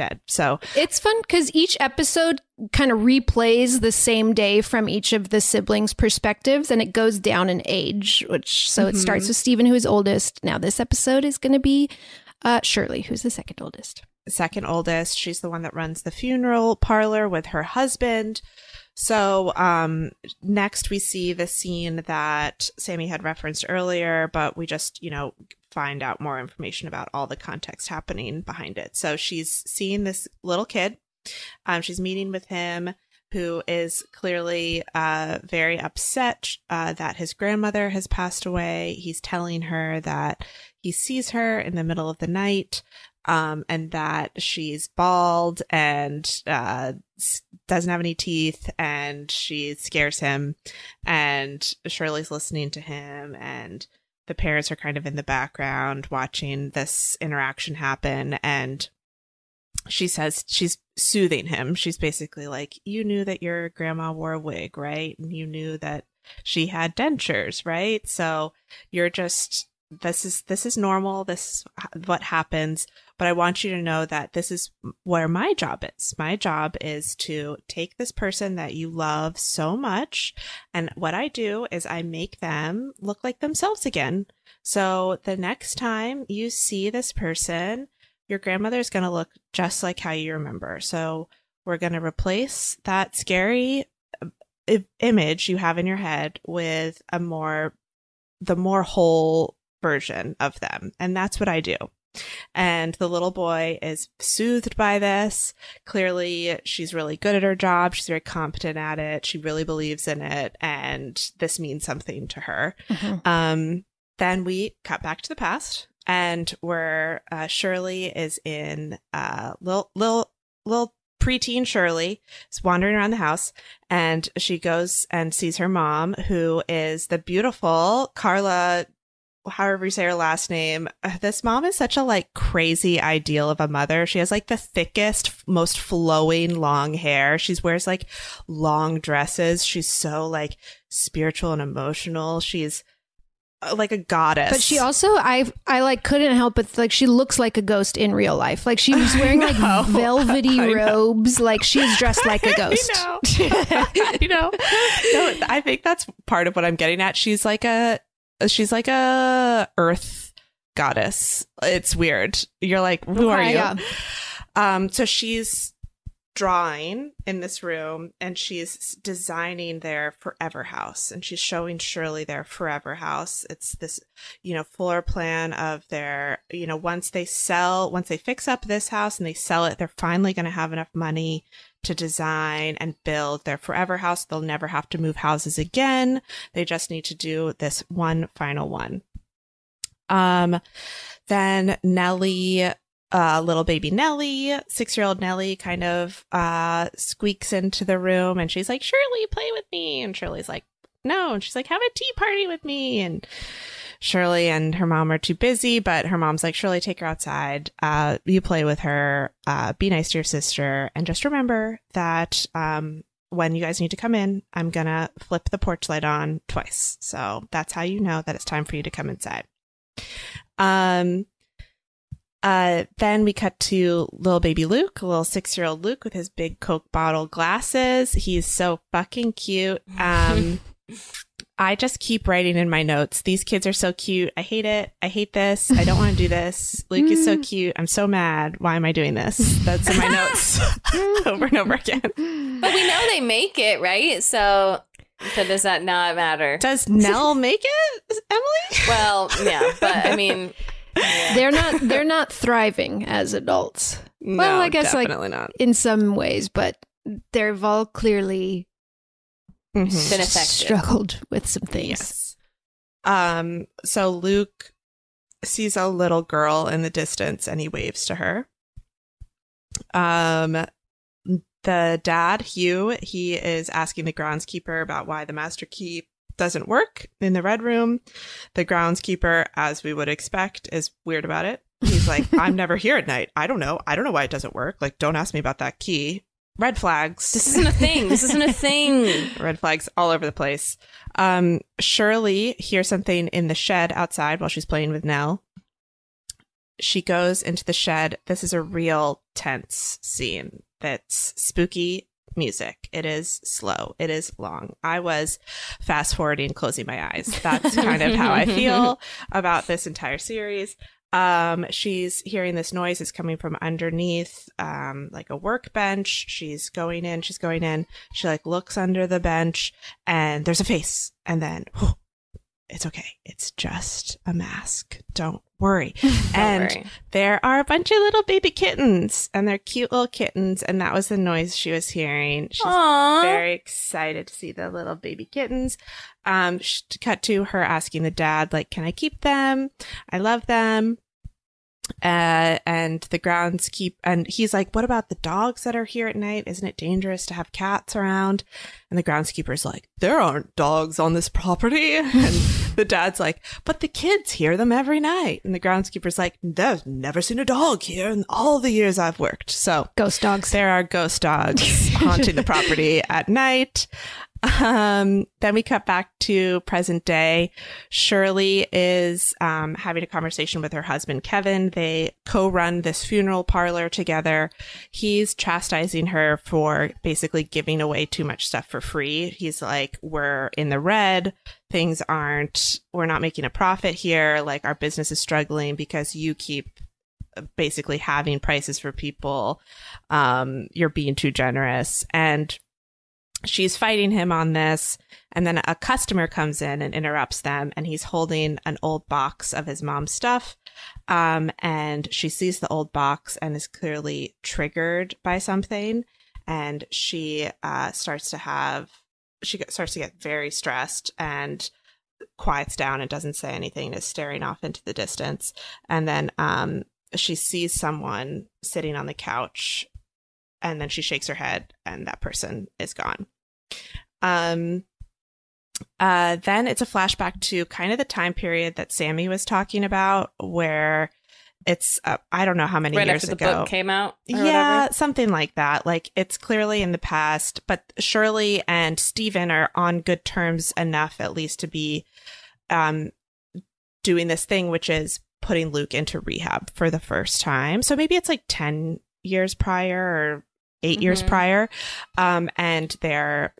dead. So It's fun because each episode kind of replays the same day from each of the siblings' perspectives and it goes down in age, which so it starts with Steven, who is oldest. Now, this episode is going to be uh, Shirley, who's the second oldest. second oldest. She's the one that runs the funeral parlor with her husband. So um, next we see the scene that Sammy had referenced earlier, but we just, you know, find out more information about all the context happening behind it. So she's seeing this little kid. Um, she's meeting with him who is clearly uh, very upset uh, that his grandmother has passed away. He's telling her that he sees her in the middle of the night um, and that she's bald and uh, doesn't have any teeth, and she scares him. And Shirley's listening to him, and the parents are kind of in the background watching this interaction happen. And she says she's soothing him. She's basically like, You knew that your grandma wore a wig, right? And you knew that she had dentures, right? So you're just this is this is normal this is what happens but i want you to know that this is where my job is. My job is to take this person that you love so much and what i do is i make them look like themselves again. So the next time you see this person your grandmother is going to look just like how you remember. So we're going to replace that scary uh, image you have in your head with a more the more whole version of them. And that's what I do. And the little boy is soothed by this. Clearly, she's really good at her job. She's very competent at it. She really believes in it. And this means something to her. Um, then we cut back to the past and where uh, Shirley is in uh, little, little, little preteen Shirley is wandering around the house and she goes and sees her mom, who is the beautiful Carla however you say her last name. Uh, This mom is such a like crazy ideal of a mother. She has like the thickest, most flowing long hair. She wears like long dresses. She's so like spiritual and emotional. She's uh, like a goddess. But she also, I, I like couldn't help but like she looks like a ghost in real life. Like she was wearing like velvety I know. robes. Like she's dressed like a ghost. I know. you know. No, I think that's part of what I'm getting at. She's like a she's like a earth goddess. It's weird. You're like, who are you? yeah. Um, so she's drawing in this room and she's designing their forever house and she's showing Shirley their forever house. It's this, you know, floor plan of their, you know, once they sell, once they fix up this house and they sell it, they're finally going to have enough money to design and build their forever house. They'll never have to move houses again. They just need to do this one final one. Um, then Nellie uh, little baby Nellie, six year old Nellie, kind of uh, squeaks into the room and she's like, Shirley, play with me. And Shirley's like, no. And she's like, have a tea party with me. And Shirley and her mom are too busy, but her mom's like, Shirley, take her outside. Uh, you play with her. Uh, be nice to your sister. And just remember that um, when you guys need to come in, I'm going to flip the porch light on twice. So that's how you know that it's time for you to come inside. Um, uh, then we cut to little baby Luke, little six year old Luke with his big Coke bottle glasses. He's so fucking cute. Um, I just keep writing in my notes. These kids are so cute. I hate it. I hate this. I don't want to do this. Luke is so mm. cute. I'm so mad. Why am I doing this? That's in my notes over and over again. But we know they make it, right? So so does that not matter? Does Nell make it, Emily? Well, yeah, but I mean, yeah. they're not they're not thriving as adults. No, well, I guess like not. in some ways, but they've all clearly mm-hmm. been affected, struggled with some things. Yes. Um. So Luke sees a little girl in the distance, and he waves to her. Um. The dad, Hugh, he is asking the groundskeeper about why the master key doesn't work in the red room. The groundskeeper, as we would expect, is weird about it. He's like, I'm never here at night. I don't know. I don't know why it doesn't work. Like, don't ask me about that key. Red flags. This isn't a thing. This isn't a thing. Red flags all over the place. Um, Shirley hears something in the shed outside while she's playing with Nell. She goes into the shed. This is a real tense scene that's spooky music. It is slow. It is long. I was fast forwarding, closing my eyes. That's kind of how I feel about this entire series. Um, she's hearing this noise is coming from underneath, um, like a workbench. She's going in, she's going in. She like looks under the bench and there's a face. And then, oh, it's okay. It's just a mask. Don't worry. And worry. there are a bunch of little baby kittens and they're cute little kittens. And that was the noise she was hearing. She's Aww. very excited to see the little baby kittens. Um, cut to her asking the dad, like, can I keep them? I love them. Uh, and the grounds keep, and he's like, what about the dogs that are here at night? Isn't it dangerous to have cats around? And the groundskeeper's like, there aren't dogs on this property. And the dad's like, but the kids hear them every night. And the groundskeeper's like, there's never seen a dog here in all the years I've worked. So ghost dogs. There are ghost dogs haunting the property at night. Um, then we cut back to present day. Shirley is um, having a conversation with her husband, Kevin. They co run this funeral parlor together. He's chastising her for basically giving away too much stuff for free. He's like, We're in the red. Things aren't, we're not making a profit here. Like, our business is struggling because you keep basically having prices for people. Um, you're being too generous. And she's fighting him on this and then a customer comes in and interrupts them and he's holding an old box of his mom's stuff um, and she sees the old box and is clearly triggered by something and she uh, starts to have she starts to get very stressed and quiets down and doesn't say anything is staring off into the distance and then um, she sees someone sitting on the couch and then she shakes her head and that person is gone. Um uh then it's a flashback to kind of the time period that sammy was talking about where it's uh, i don't know how many right years after ago. the book came out yeah whatever. something like that. Like it's clearly in the past but shirley and Steven are on good terms enough at least to be um doing this thing which is putting luke into rehab for the first time. So maybe it's like 10 years prior or 8 mm-hmm. years prior. Um, and they're,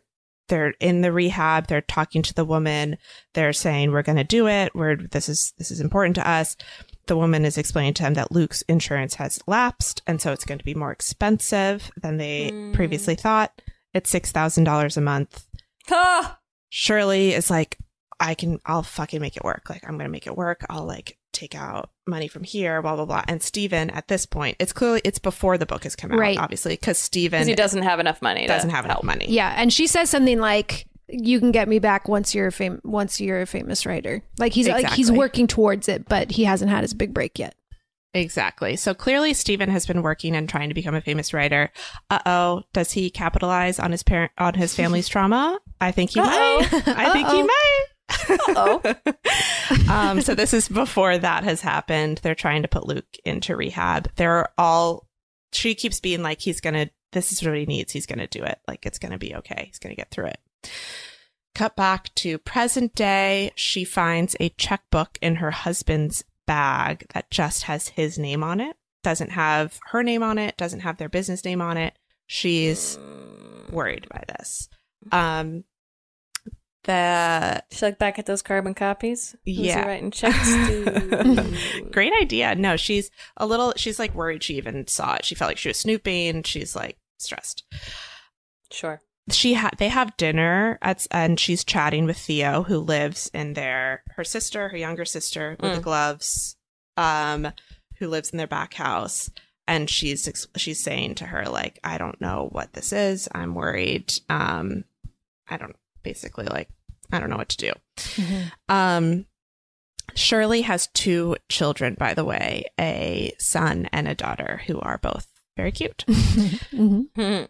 they're in the rehab. They're talking to the woman. They're saying, we're going to do it. We're, this is, this is important to us. the woman is explaining to him that Luke's insurance has lapsed, and so it's going to be more expensive than they previously thought. It's six thousand dollars a month. Ah! Shirley is like, I can, I'll fucking make it work. Like, I'm going to make it work. I'll like take out money from here, blah, blah, blah. And Steven, at this point, it's clearly, it's before the book has come out, Right. obviously, because Steven Because he doesn't have enough money. doesn't to have enough money. Yeah, and she says something like you can get me back once you're a fam- once you're a famous writer. Like he's like he's working towards it, but he hasn't had his big break yet. Exactly. So clearly, Steven has been working and trying to become a famous writer. Uh oh. Does he capitalize on his parent, on his family's trauma? I think he Uh-oh. might. I think he might. Oh, um, so this is before that has happened. They're trying to put Luke into rehab. They're all. She keeps being like, he's gonna. This is what he needs. He's gonna do it. Like it's gonna be okay. He's gonna get through it. Cut back to present day. She finds a checkbook in her husband's bag that just has his name on it. Doesn't have her name on it. Doesn't have their business name on it. She's worried by this. Um, the Should I look back at those carbon copies? Who's Yeah. writing checks to? Great idea. No, she's a little, she's like worried she even saw it. She felt like she was snooping. She's like stressed. sure. She had, they have dinner at, and she's chatting with Theo, who lives in their, her sister, her younger sister with the gloves, um, who lives in their back house. And she's, ex- she's saying to her, like, I don't know what this is. I'm worried. Um, I don't, basically, like, I don't know what to do. Um, Shirley has two children, by the way, a son and a daughter who are both very cute. Hmm.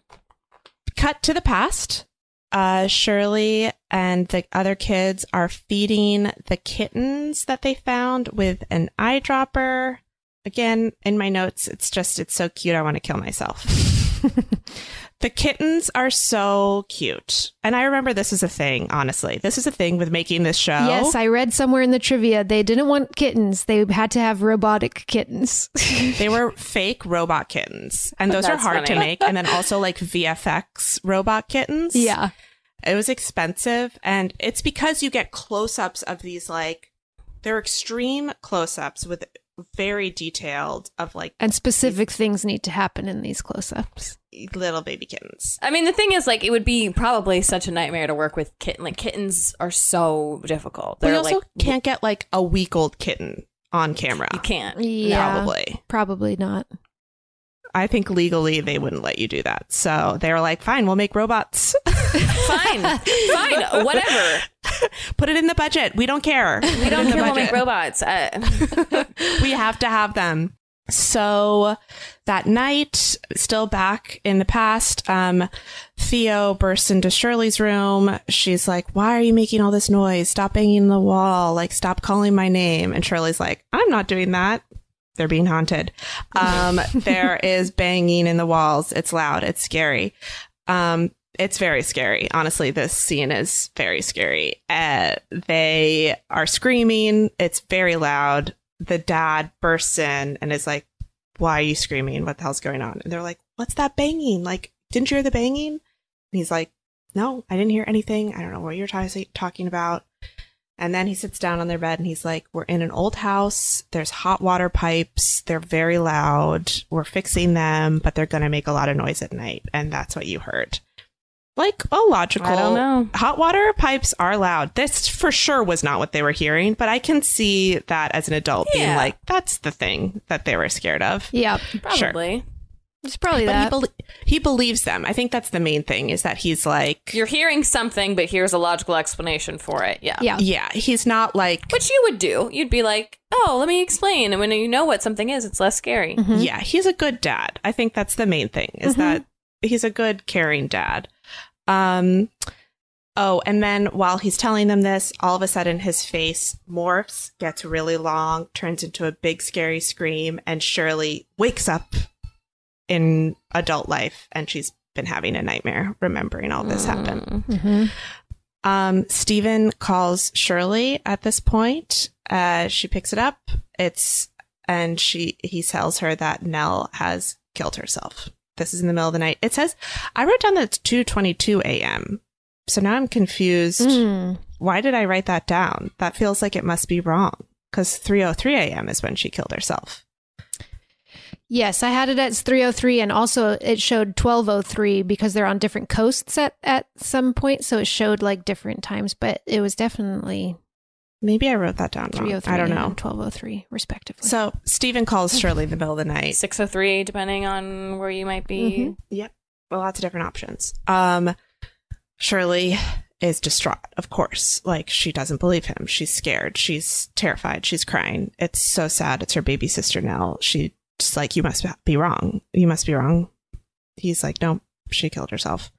Cut to the past. Uh, Shirley and the other kids are feeding the kittens that they found with an eyedropper. Again, in my notes, it's just, it's so cute. I want to kill myself. the kittens are so cute. And I remember this is a thing, honestly. This is a thing with making this show. Yes, I read somewhere in the trivia they didn't want kittens; they had to have robotic kittens. They were fake robot kittens, and those are That's hard to make. And then also like VFX robot kittens. yeah, it was expensive, and it's because you get close-ups of these like they're extreme close-ups with very detailed of like and specific things need to happen in these close-ups. little baby kittens. I mean, the thing is, like, it would be probably such a nightmare to work with kitten. Like, kittens are so difficult. We They're also like, can't get like a week-old kitten on camera. you can't. Yeah, Probably. probably not. I think legally they wouldn't let you do that. So they were like, "Fine, we'll make robots. Fine, fine, whatever. Put it in the budget. We don't care. We don't care. We'll make robots. Uh, we have to have them. So that night, still back in the past, um, Theo bursts into Shirley's room. She's like, Why are you making all this noise? Stop banging the wall. Like, stop calling my name. And Shirley's like, I'm not doing that. They're being haunted. Um, there is banging in the walls. It's loud. It's scary. Um, it's very scary. Honestly, this scene is very scary. Uh, they are screaming. It's very loud. The dad bursts in and is like, Why are you screaming? What the hell's going on? And they're like, What's that banging? Like, didn't you hear the banging? And he's like, No, I didn't hear anything. I don't know what you're t- talking about. And then he sits down on their bed and he's like, We're in an old house. There's hot water pipes. They're very loud. We're fixing them, but they're going to make a lot of noise at night. And that's what you heard. Like a logical. I don't know. Hot water pipes are loud. This for sure was not what they were hearing, but I can see that as an adult being like, that's the thing that they were scared of. Yeah, probably. It's probably But he, that. he believes them. I think that's the main thing is that he's like, You're hearing something, but here's a logical explanation for it. Yeah. yeah, yeah, he's not like, Which you would do. You'd be like, oh, let me explain. And when you know what something is, it's less scary. Mhm. Yeah, he's a good dad. I think that's the main thing is that he's a good caring dad. Um oh, and then while he's telling them this, all of a sudden his face morphs, gets really long, turns into a big scary scream and Shirley wakes up in adult life and she's been having a nightmare remembering all this happened. Mhm. Um, Steven calls Shirley at this point. Uh, she picks it up. It's and she he tells her that Nell has killed herself. This is in the middle of the night. It says I wrote down that it's two twenty two a.m. So now I'm confused. Mm. Why did I write that down? That feels like it must be wrong. because 3:03 a.m. is when she killed herself. Yes, I had it at 303 and also it showed 1203 because they're on different coasts at, at some point. So it showed like different times, but it was definitely Maybe I wrote that down wrong. 303 I don't and know. 1203 respectively. So Steven calls Shirley in the middle of the night. 603, depending on where you might be. Yep. Well, lots of different options. Um, Shirley is distraught, of course. Like she doesn't believe him. She's scared. She's terrified. She's crying. It's so sad. It's her baby sister Nell. She just like, you must be wrong. You must be wrong. He's like, no, she killed herself.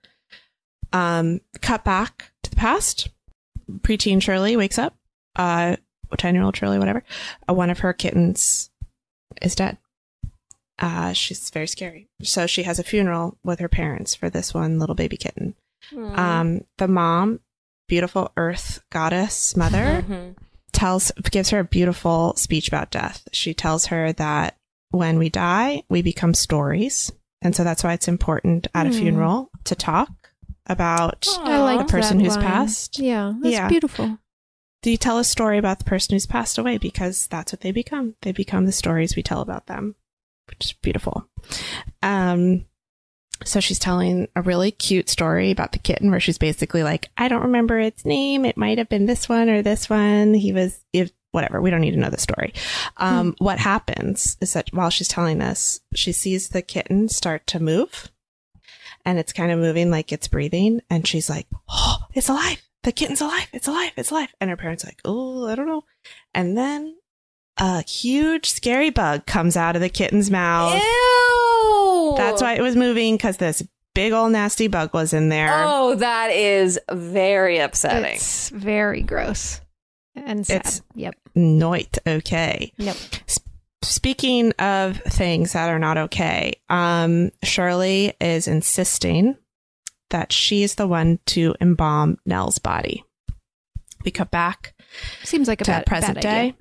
Um, cut back to the past. Preteen Shirley wakes up. Uh, 10 year old Shirley, whatever. Uh, one of her kittens is dead. Uh, she's very scary. So she has a funeral with her parents for this one little baby kitten. Um, the mom, beautiful earth goddess mother, tells gives her a beautiful speech about death. She tells her that when we die, we become stories, and so that's why it's important at a Hmm. funeral to talk about like the person who's line. passed. Yeah, that's Yeah. beautiful. Do you tell a story about the person who's passed away because that's what they become. They become the stories we tell about them, which is beautiful. Um, so she's telling a really cute story about the kitten where she's basically like, I don't remember its name. It might have been this one or this one. He was, if whatever. We don't need to know the story. Um, What happens is that while she's telling this, she sees the kitten start to move and it's kind of moving like it's breathing. And she's like, Oh, it's alive. The kitten's alive. It's alive. It's alive. And her parents are like, Oh, I don't know. And then a huge scary bug comes out of the kitten's mouth. Ew. That's why it was moving because this big old nasty bug was in there. Oh, that is very upsetting. It's very gross and sad. It's- yep. Noit. Okay. Yep. Speaking of things that are not okay, um, Shirley is insisting that she's the one to embalm Nell's body. We cut back Seems like a to bad, present bad day.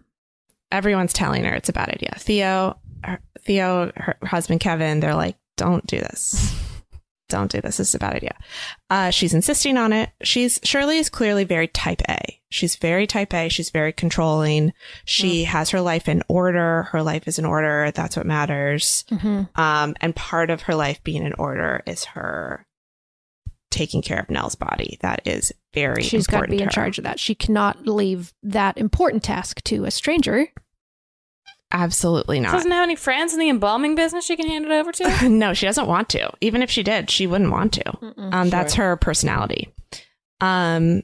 Everyone's telling her it's a bad idea. Theo, her, Theo, her husband Kevin, they're like, "Don't do this. Don't do this. This is a bad idea." Uh, she's insisting on it. She's Shirley is clearly very type A. She's very type A. She's very controlling. She has her life in order. Her life is in order. That's what matters. Mhm. Um, and part of her life being in order is her taking care of Nell's body. That is very She's got to be in charge of that. She cannot leave that important task to a stranger. Absolutely not. She Doesn't have any friends in the embalming business she can hand it over to? no, she doesn't want to. Even if she did, she wouldn't want to. Um, That's her personality. Um,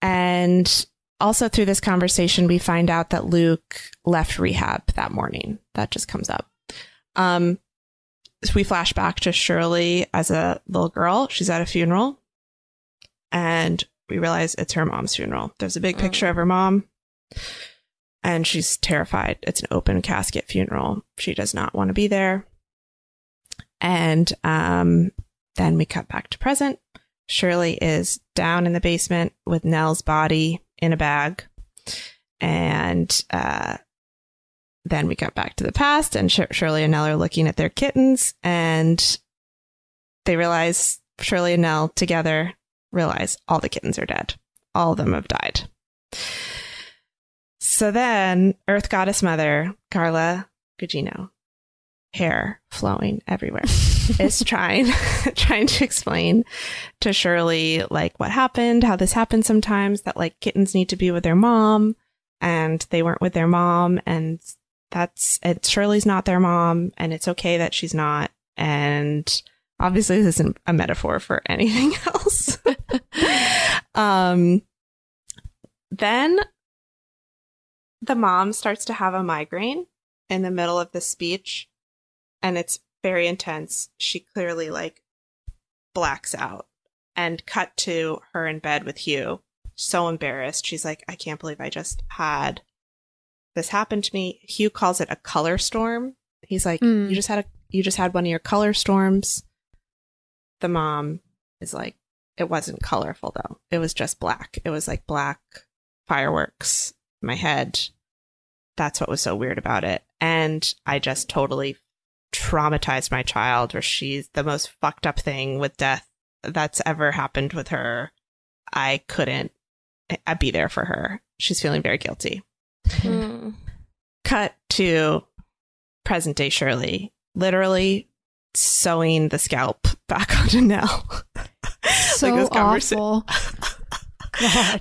and also through this conversation, we find out that Luke left rehab that morning. That just comes up. Um, so we flash back to Shirley as a little girl. She's at a funeral, and we realize it's her mom's funeral. There's a big picture of her mom, and she's terrified. It's an open casket funeral. She does not want to be there. And um, then we cut back to present. Shirley is down in the basement with Nell's body in a bag. And uh, then we cut back to the past, and Sh- Shirley and Nell are looking at their kittens, and they realize Shirley and Nell together realize all the kittens are dead. All of them have died. So then, Earth Goddess Mother, Carla Gugino, hair flowing everywhere, is trying trying to explain to Shirley like what happened, how this happens sometimes, that like kittens need to be with their mom and they weren't with their mom and that's it Shirley's not their mom and it's okay that she's not and obviously this isn't a metaphor for anything else. um then the mom starts to have a migraine in the middle of the speech and it's very intense. She clearly like blacks out and cut to her in bed with Hugh. So embarrassed. She's like, I can't believe I just had this happen to me. Hugh calls it a color storm. He's like, Mm. you just had a you just had one of your color storms. The mom is like, it wasn't colorful though. It was just black. It was like black fireworks my head. That's what was so weird about it. And I just totally traumatized my child where she's the most fucked up thing with death that's ever happened with her. I couldn't I'd be there for her. She's feeling very guilty. Mm. Cut to present day Shirley, literally sewing the scalp back onto Nell. So this awful.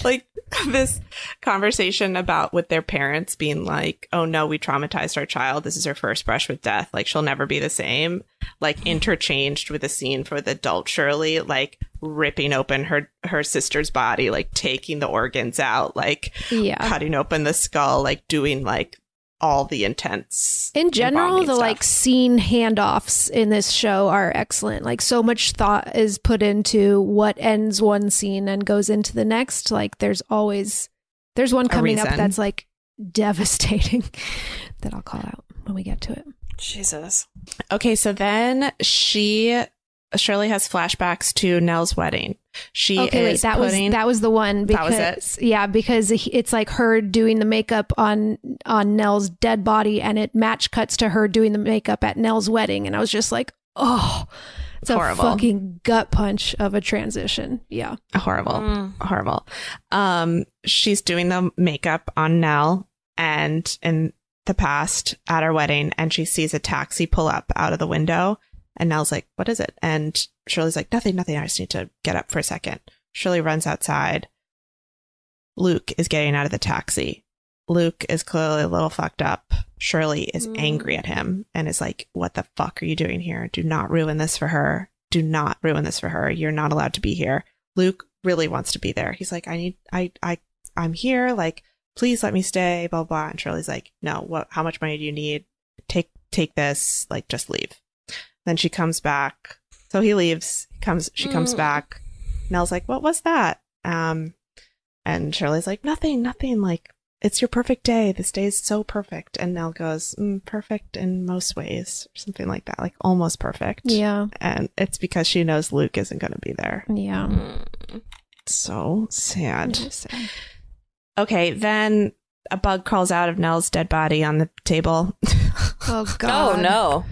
Like this conversation about with their parents being like, "Oh no, we traumatized our child. This is her first brush with death. Like she'll never be the same." Like interchanged with a scene for the adult Shirley, like ripping open her her sister's body, like taking the organs out, like Yeah. cutting open the skull, like doing like all the intense. In general, the stuff. like scene handoffs in this show are excellent. Like so much thought is put into what ends one scene and goes into the next. Like there's always there's one coming up that's like devastating that I'll call out when we get to it. Jesus. Okay, so then she Shirley has flashbacks to Nell's wedding. She Okay, wait, is that putting, was that was the one That because was yeah, because it's like her doing the makeup on on Nell's dead body, and it match cuts to her doing the makeup at Nell's wedding, and I was just like, oh, it's a fucking gut punch of a transition. Yeah, horrible, Mm. horrible. Um, she's doing the makeup on Nell, and in the past at her wedding, and she sees a taxi pull up out of the window, and Nell's like, "What is it?" And Shirley's like, "Nothing, nothing. I just need to get up for a second. Shirley runs outside. Luke is getting out of the taxi. Luke is clearly a little fucked up. Shirley is Mm. angry at him and is like, What the fuck are you doing here? Do not ruin this for her. Do not ruin this for her. You're not allowed to be here. Luke really wants to be there. He's like, I need, I, I, I'm here. Like, please let me stay, blah, blah. And Shirley's like, No, what, how much money do you need? Take, take this. Like, just leave. Then she comes back. So he leaves. He comes, she comes Mm. back. Nell's like, What was that? Um, and Shirley's like, Nothing, nothing. Like, it's your perfect day. This day is so perfect. And Nell goes, mm, perfect in most ways, or something like that, like almost perfect. yeah, And it's because she knows Luke isn't going to be there. yeah. Mm. So sad. Sad. Okay, then a bug crawls out of Nell's dead body on the table. Oh god. Oh no.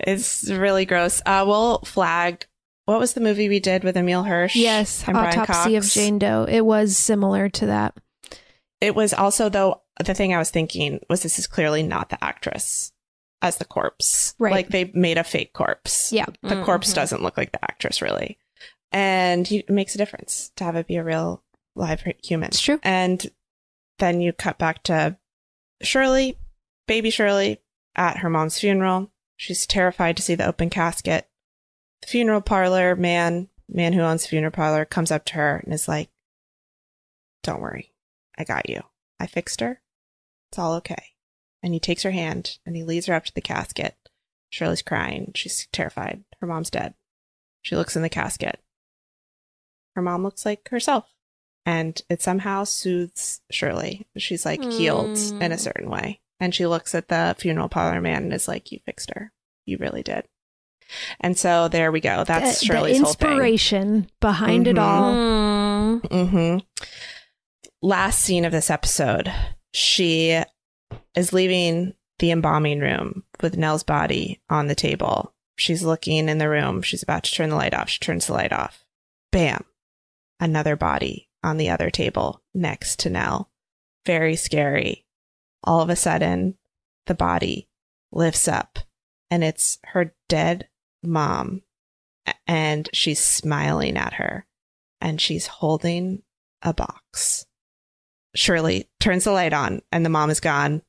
It's really gross. Uh, we'll flag. What was the movie we did with Emile Hirsch? Yes, and Brian autopsy of Jane Doe. It was similar to that. It was also though the thing I was thinking was this is clearly not the actress as the corpse. Right. Like they made a fake corpse. Yeah. The corpse Mhm. doesn't look like the actress really. And you, it makes a difference to have it be a real live human. It's true. And then you cut back to Shirley, baby Shirley, at her mom's funeral. She's terrified to see the open casket. The funeral parlor man, man who owns the funeral parlor, comes up to her and is like, Don't worry, I got you. I fixed her. It's all okay. And he takes her hand and he leads her up to the casket. Shirley's crying. She's terrified. Her mom's dead. She looks in the casket. Her mom looks like herself. And it somehow soothes Shirley. She's like healed in a Mm. certain way. And she looks at the funeral parlor man and is like, You fixed her. You really did. And so there we go. That's the, Shirley's the inspiration behind it Mhm. all. Mm. hmm Last scene of this episode, she is leaving the embalming room with Nell's body on the table. She's looking in the room. She's about to turn the light off. She turns the light off. Bam. Another body on the other table next to Nell. Very scary. All of a sudden, the body lifts up and it's her dead mom. And she's smiling at her and she's holding a box. Shirley turns the light on and the mom is gone.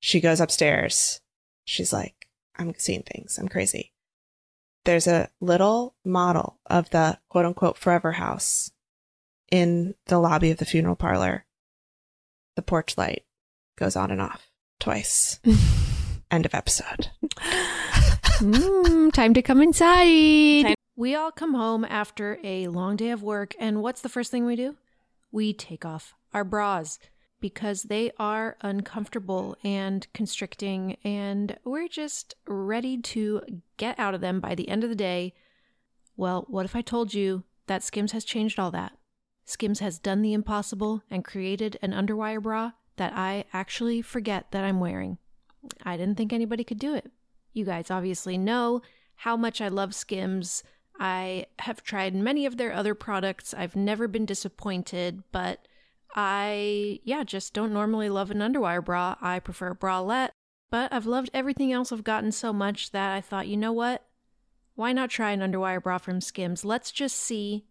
She goes upstairs. She's like, I'm seeing things. I'm crazy. There's a little model of the quote unquote forever house in the lobby of the funeral parlor. The porch light goes on and off twice. End of episode. Mm, time to come inside. Time- We all come home after a long day of work, and what's the first thing we do? We take off our bras because they are uncomfortable and constricting, and we're just ready to get out of them by the end of the day. Well, what if I told you that Skims has changed all that? Skims has done the impossible and created an underwire bra that I actually forget that I'm wearing. I didn't think anybody could do it. You guys obviously know how much I love Skims. I have tried many of their other products. I've never been disappointed, but I, yeah, just don't normally love an underwire bra. I prefer a bralette, but I've loved everything else I've gotten so much that I thought, you know what? Why not try an underwire bra from Skims? Let's just see.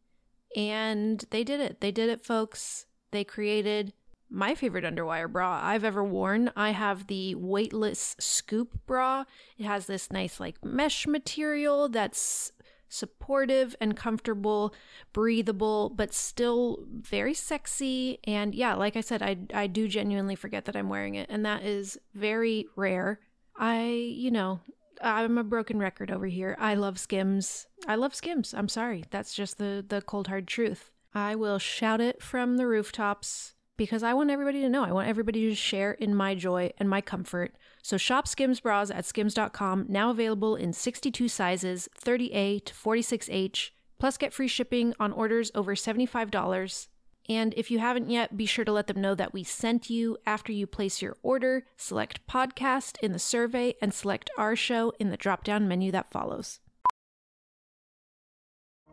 And they did it. They did it, folks. They created my favorite underwire bra I've ever worn. I have the weightless scoop bra. It has this nice, like, mesh material that's supportive and comfortable, breathable, but still very sexy. And yeah, like I said, I, I do genuinely forget that I'm wearing it, and that is very rare. I, you know, I'm a broken record over here. I love Skims. I love Skims. I'm sorry. That's just the the cold hard truth. I will shout it from the rooftops because I want everybody to know. I want everybody to share in my joy and my comfort. So shop Skims bras at skims.com, now available in 62 sizes, 30A to 46H, plus get free shipping on orders over $75. And if you haven't yet, be sure to let them know that we sent you after you place your order. Select podcast in the survey and select our show in the drop down menu that follows.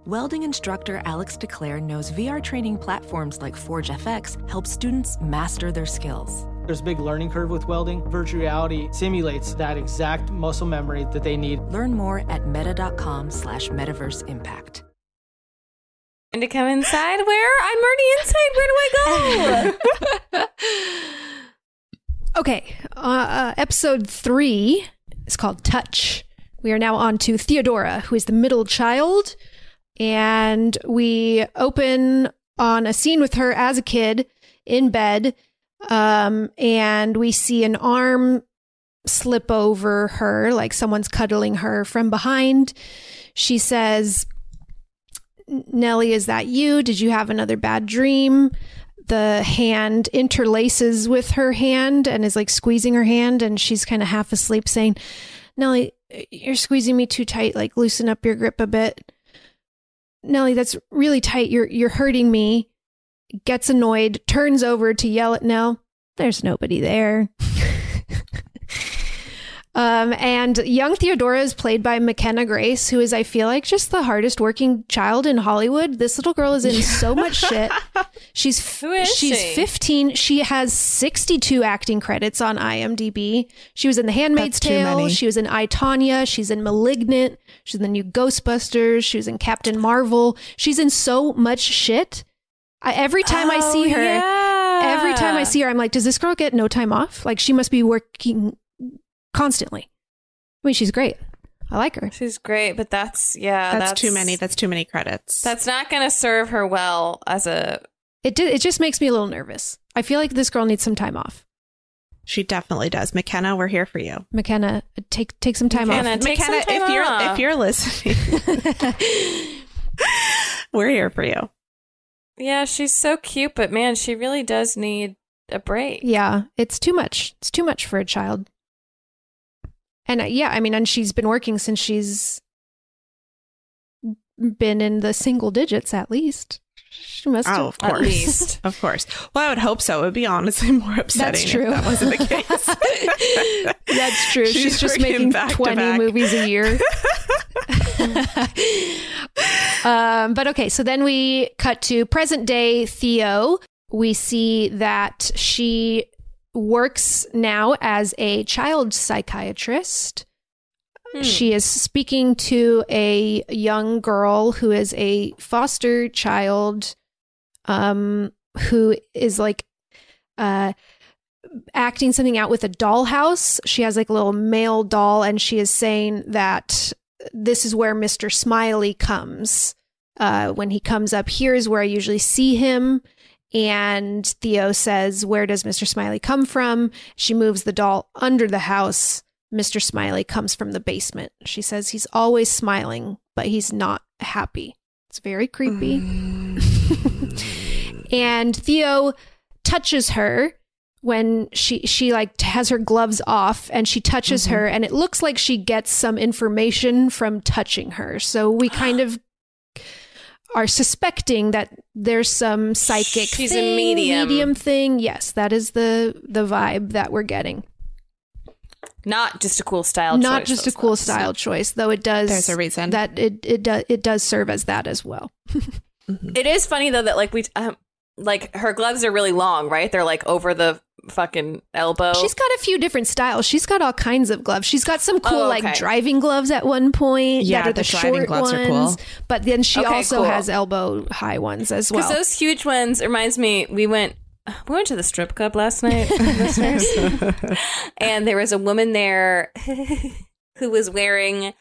Welding instructor Alex DeClaire knows VR training platforms like Forge FX help students master their skills. There's a big learning curve with welding. Virtual reality simulates that exact muscle memory that they need. Learn more at meta.com slash metaverse impact. And to come inside where? I'm already inside. Where do I go? Okay, uh, uh, episode three is called Touch. We are now on to Theodora, who is the middle child, and we open on a scene with her as a kid in bed, um, and we see an arm slip over her, like someone's cuddling her from behind. She says, Nellie, is that you? Did you have another bad dream? The hand interlaces with her hand and is like squeezing her hand, and she's kind of half asleep, saying, Nellie, you're squeezing me too tight. Like, loosen up your grip a bit. Nellie, that's really tight. You're you're hurting me. Gets annoyed, turns over to yell at Nell. There's nobody there. Um, and young Theodora is played by McKenna Grace, who is, I feel like, just the hardest working child in Hollywood. This little girl is in so much shit. She's f- Who is she's she? 15. She has 62 acting credits on IMDb. She was in The Handmaid's That's Tale. She was in I Tonya. She's in Malignant. She's in the new Ghostbusters. She was in Captain Marvel. She's in so much shit. I, every time I see Oh, her, yeah. every time I see her, I'm like, does this girl get no time off? Like she must be working constantly. I mean, she's great. I like her. She's great, but that's yeah, that's, too many. That's too many credits. that's not going to serve her well as a. It did, it just makes me a little nervous. I feel like this girl needs some time off. She definitely does. McKenna, we're here for you. McKenna, take take some time McKenna, off. Take some McKenna, time if you're if you're listening, we're here for you. Yeah, she's so cute, but man, she really does need a break. Yeah, it's too much. It's too much for a child. And uh, yeah, I mean, and she's been working since she's been in the single digits at least. She must have. Oh, of At course, least. of course. Well, I would hope so. It would be honestly more upsetting. That's true. If that wasn't the case. That's true. She's, She's just making 20 movies a year. um, but okay, so then we cut to present day Theo. We see that she works now as a child psychiatrist. Hmm. She is speaking to a young girl who is a foster child um, who is like uh, acting something out with a dollhouse. She has like a little male doll, and she is saying that this is where Mr. Smiley comes. Uh, when he comes up, here is where I usually see him. And Theo says, Where does Mr. Smiley come from? She moves the doll under the house. Mr. Smiley comes from the basement. She says he's always smiling, but he's not happy. It's very creepy. Mm. and Theo touches her when she she like has her gloves off and she touches mm-hmm. her and it looks like she gets some information from touching her. So we kind of are suspecting that there's some psychic She's a medium. medium thing. Yes, that is the the vibe that we're getting. Not just a cool style Not choice, just a cool ones. style choice, though it does There's a reason. that it it does it does serve as that as well. It is funny though that like we um, like her gloves are really long, right? They're like over the fucking elbow. She's got a few different styles. She's got all kinds of gloves. She's got some cool Oh, like driving gloves at one point. Yeah, that are the, the driving short gloves ones. are cool. But then she Okay, also cool. has elbow high ones as well. Because well. those huge ones reminds me, we went we went to the strip club last night, and there was a woman there who was wearing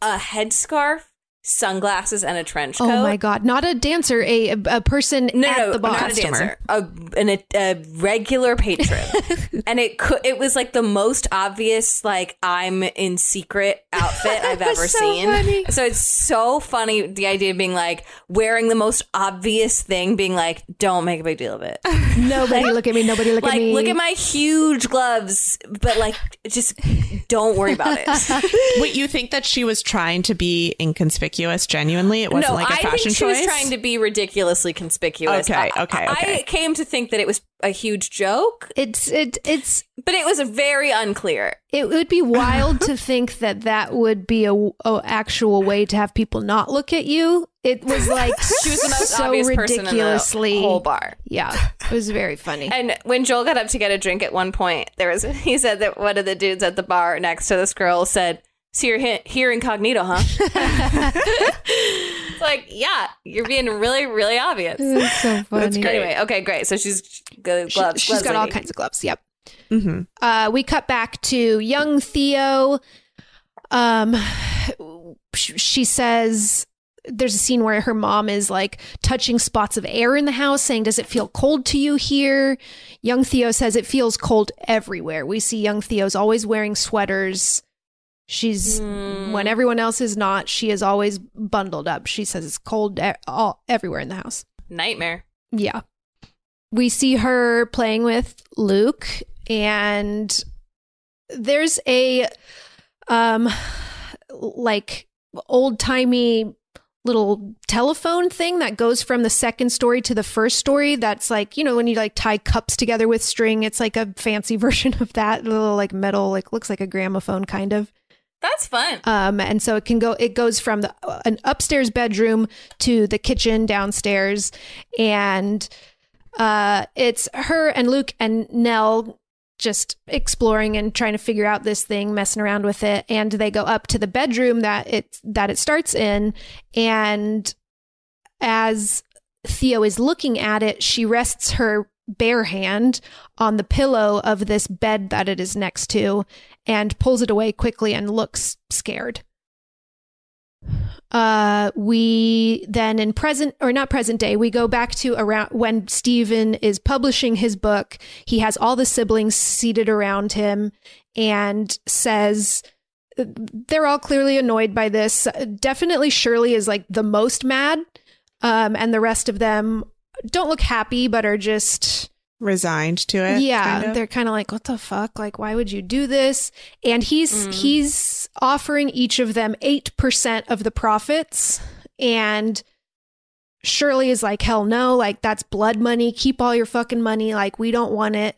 a headscarf, sunglasses, and a trench coat. oh my god! Not a dancer, a a person No, at no, the bar. not a dancer, a, an, a, a regular patron, and it could, it was like the most obvious, like I'm in secret outfit I've ever so seen. funny. So it's so funny the idea of being like wearing the most obvious thing, being like, don't make a big deal of it. Nobody look at me. Nobody look like at me. look at my huge gloves, but like just don't worry about it. Wait, you think that she was trying to be inconspicuous genuinely? It wasn't no, like a I fashion think she choice? was trying to be ridiculously conspicuous. Okay, I- okay, okay. I came to think that it was a huge joke, It's it it's but it was very unclear. it would be wild to think that that would be a, a actual way to have people not look at you. It was like She was the most so obvious person in ridiculously the whole bar. Yeah, it was very funny. And when Joel got up to get a drink at one point, there was he said that one of the dudes at the bar next to this girl said, "So you're he- here incognito, huh?" it's like, yeah, you're being really, really obvious. It's so funny. Anyway, okay, great. So she's good She- gloves. she's gloves got all kinds of gloves. Yep. Mhm. Uh, we cut back to young Theo. Um, she says there's a scene where her mom is like touching spots of air in the house, saying, "Does it feel cold to you here?" Young Theo says it feels cold everywhere. We see young Theo's always wearing sweaters. She's when everyone else is not. She is always bundled up. She says it's cold e- all everywhere in the house. Nightmare. Yeah. We see her playing with Luke and there's a um like old-timey little telephone thing that goes from the second story to the first story that's like you know when you like tie cups together with string it's like a fancy version of that little like metal like looks like a gramophone kind of That's fun. um, and so it can go. It goes from the an upstairs bedroom to the kitchen downstairs, and uh, it's her and Luke and Nell just exploring and trying to figure out this thing, messing around with it. And they go up to the bedroom that it that it starts in, and as Theo is looking at it, she rests her bare hand on the pillow of this bed that it is next to and pulls it away quickly and looks scared. Uh, we then in present or not present day, we go back to around when Steven is publishing his book. He has all the siblings seated around him and says they're all clearly annoyed by this. Definitely Shirley is like the most mad. Um, and the rest of them don't look happy, but are just Resigned to it. yeah, kind of? they're kind of like, "What the fuck? Like, why would you do this?" And he's he's offering each of them eight percent of the profits, and Shirley is like, "Hell no! Like that's blood money. Keep all your fucking money. Like we don't want it."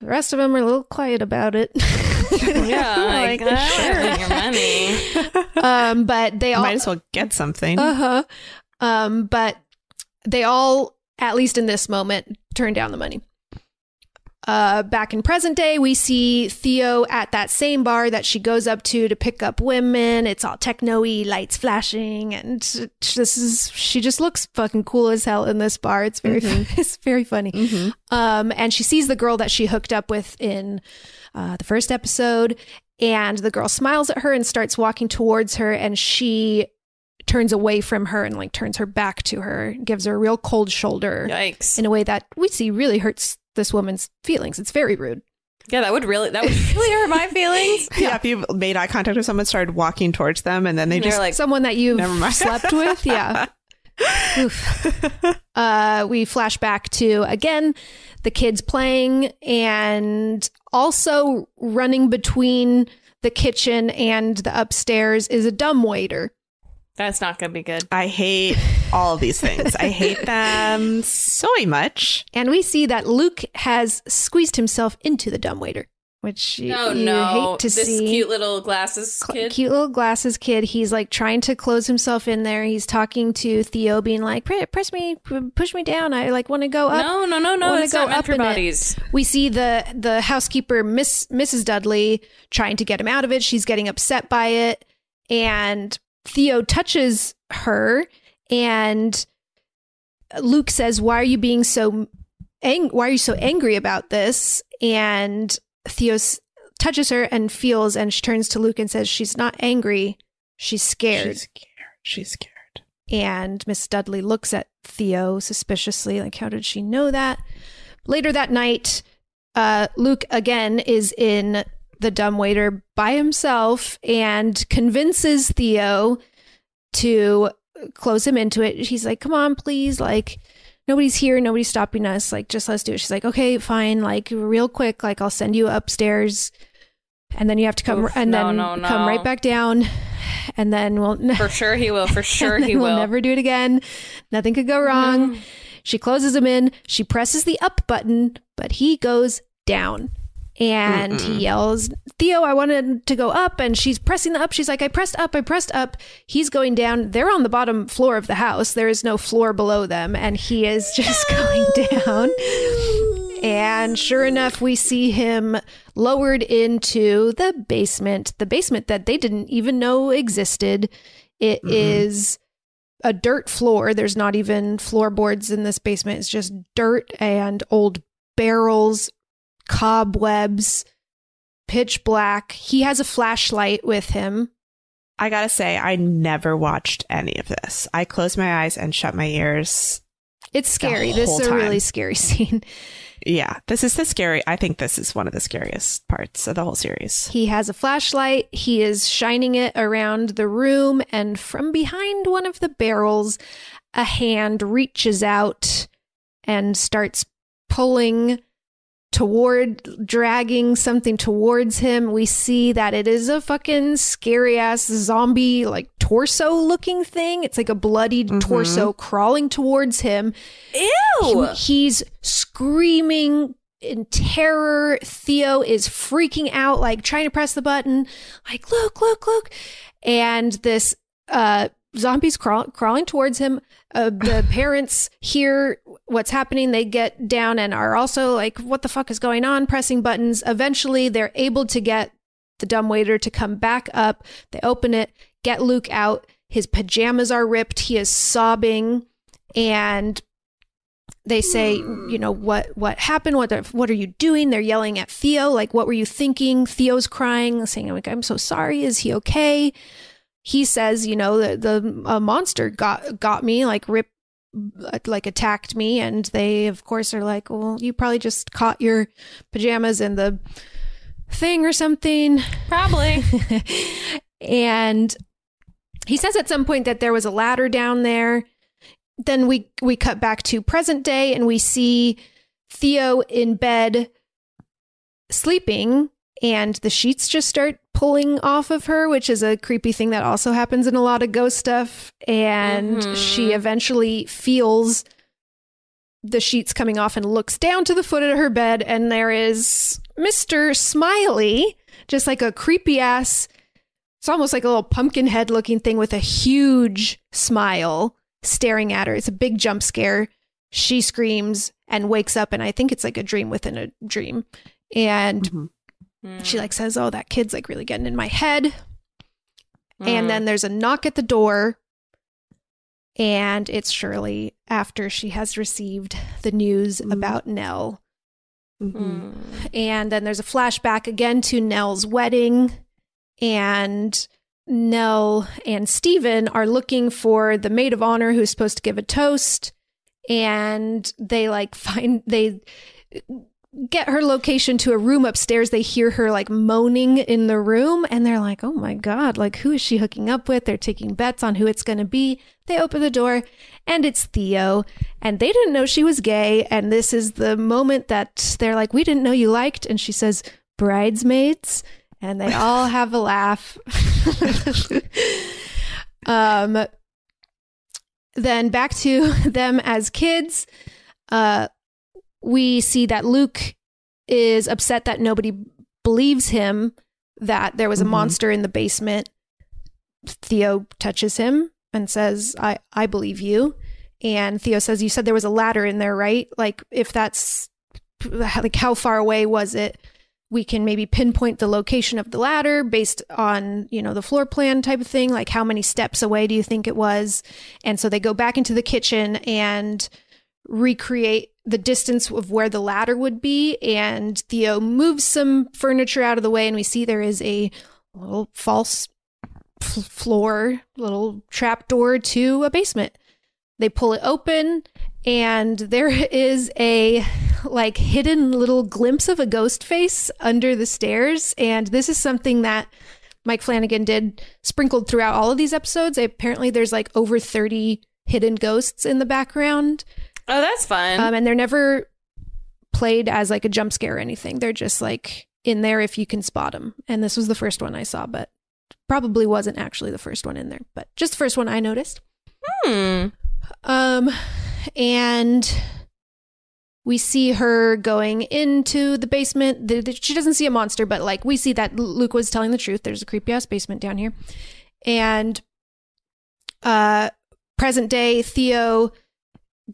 The rest of them are a little quiet about it. Yeah, like, I want your money. um, but they all Might as well get something. Uh huh. Um, but they all, at least in this moment, turn down the money. Uh, back in present day, we see Theo at that same bar that she goes up to to pick up women. It's all techno-y, lights flashing, and this is she just looks fucking cool as hell in this bar. It's very it's very funny. Um, and she sees the girl that she hooked up with in uh, the first episode, and the girl smiles at her and starts walking towards her, and she turns away from her and like turns her back to her, gives her a real cold shoulder Yikes. in a way that we see really hurts this woman's feelings. It's very rude. Yeah, that would really that would really hurt my feelings. yeah. if you made eye contact with someone, started walking towards them, and then they And just like, Someone that you've Never mind. slept with, yeah. Oof. Uh, we flash back to again the kids playing and also running between the kitchen and the upstairs is a dumb waiter. That's not gonna be good. I hate all of these things. I hate them so much. And we see that Luke has squeezed himself into the dumb waiter. which you, Oh you no! hate to see this see. cute little glasses Cl- kid. Cute little glasses kid. He's like trying to close himself in there. He's talking to Theo, being like, "Press me, push me down. I like want to go up." No, no, no, no. wanna It's not meant for it." bodies. We see the the housekeeper, Miss Mrs. Dudley, trying to get him out of it. She's getting upset by it, and Theo touches her, and Luke says, "Why are you being so ang- Why are you so angry about this?" And Theo touches her and feels, and she turns to Luke and says, "She's not angry. She's scared." She's scared. She's scared. And Miss Dudley looks at Theo suspiciously, like, how did she know that? Later that night, uh, Luke again is in the dumbwaiter by himself and convinces Theo to close him into it. He's like, come on, please. Like, nobody's here. Nobody's stopping us. Like, just let's do it. She's like, okay, fine. Like, real quick. Like, I'll send you upstairs. And then you have to come Oof, and no, then no, no. come right back down. And then we'll For sure he will. For sure he will. We'll never do it again. Nothing could go wrong. She closes him in. She presses the up button, but he goes down. And he yells, Theo, I wanted to go up. And she's pressing the up. She's like, I pressed up. I pressed up. He's going down. They're on the bottom floor of the house. There is no floor below them. And he is just going down. And sure enough, we see him lowered into the basement, the basement that they didn't even know existed. It mm-hmm. is a dirt floor. There's not even floorboards in this basement. It's just dirt and old barrels, cobwebs, pitch black. He has a flashlight with him. I gotta say, I never watched any of this. I closed my eyes and shut my ears. It's scary. This is a really scary scene. Yeah, this is the scary. I think this is one of the scariest parts of the whole series. He has a flashlight. He is shining it around the room, and from behind one of the barrels, a hand reaches out and starts pulling toward, dragging something towards him. We see that it is a fucking scary ass zombie, like torso looking thing. It's like a bloodied torso crawling towards him. Ew. He- he's screaming in terror. Theo is freaking out, like trying to press the button, like, look, look, look. And this uh, zombie's crawl- crawling towards him. Uh, the parents hear what's happening. They get down and are also like, what the fuck is going on? Pressing buttons. Eventually, they're able to get the dumbwaiter to come back up. They open it, get Luke out. His pajamas are ripped. He is sobbing. And they say, you know, what what happened? What the, what are you doing? They're yelling at Theo, like, what were you thinking? Theo's crying, saying, like, I'm so sorry. Is he okay? He says, you know, the the a monster got got me, like ripped, like attacked me, and they of course are like, well, you probably just caught your pajamas in the thing or something. Probably. and he says at some point that there was a ladder down there. Then we we cut back to present day and we see Theo in bed sleeping and the sheets just start pulling off of her, which is a creepy thing that also happens in a lot of ghost stuff. And Mhm. she eventually feels the sheets coming off and looks down to the foot of her bed, and there is Mr. Smiley, just like a creepy ass. It's almost like a little pumpkin head looking thing with a huge smile staring at her. It's a big jump scare. She screams and wakes up, and I think it's like a dream within a dream. And she mm. like says, "Oh, that kid's like really getting in my head." And then mm. there's a knock at the door, and it's Shirley after she has received the news mm-hmm. about Nell. Mm-hmm. Mm. And then there's a flashback again to Nell's wedding, and Nell and Steven are looking for the maid of honor who's supposed to give a toast, and they like find they get her location to a room upstairs. They hear her like moaning in the room and they're like, oh my God, like who is she hooking up with? They're taking bets on who it's going to be. They open the door and it's Theo and they didn't know she was gay. And this is the moment that they're like, we didn't know you liked. And she says, bridesmaids. And they all have a laugh. um, then back to them as kids. Uh, we see that Luke is upset that nobody believes him that there was a Mhm. monster in the basement. Theo touches him and says, I, I believe you. And Theo says, You said there was a ladder in there, right? Like, if that's like, how far away was it? We can maybe pinpoint the location of the ladder based on, you know, the floor plan type of thing. Like, how many steps away do you think it was? And so they go back into the kitchen and recreate the distance of where the ladder would be. And Theo moves some furniture out of the way, and we see there is a little false f- floor, little trap door to a basement. They pull it open, and there is a like hidden little glimpse of a ghost face under the stairs. And this is something that Mike Flanagan did sprinkled throughout all of these episodes. Apparently, there's like over 30 hidden ghosts in the background. Oh, that's fun. Um, and they're never played as like a jump scare or anything. They're just like in there if you can spot them. And this was the first one I saw, but probably wasn't actually the first one in there, but just the first one I noticed. hmm. Um, and we see her going into the basement. The, the- she doesn't see a monster, but like we see that Luke was telling the truth. There's a creepy ass basement down here, and uh, present day Theo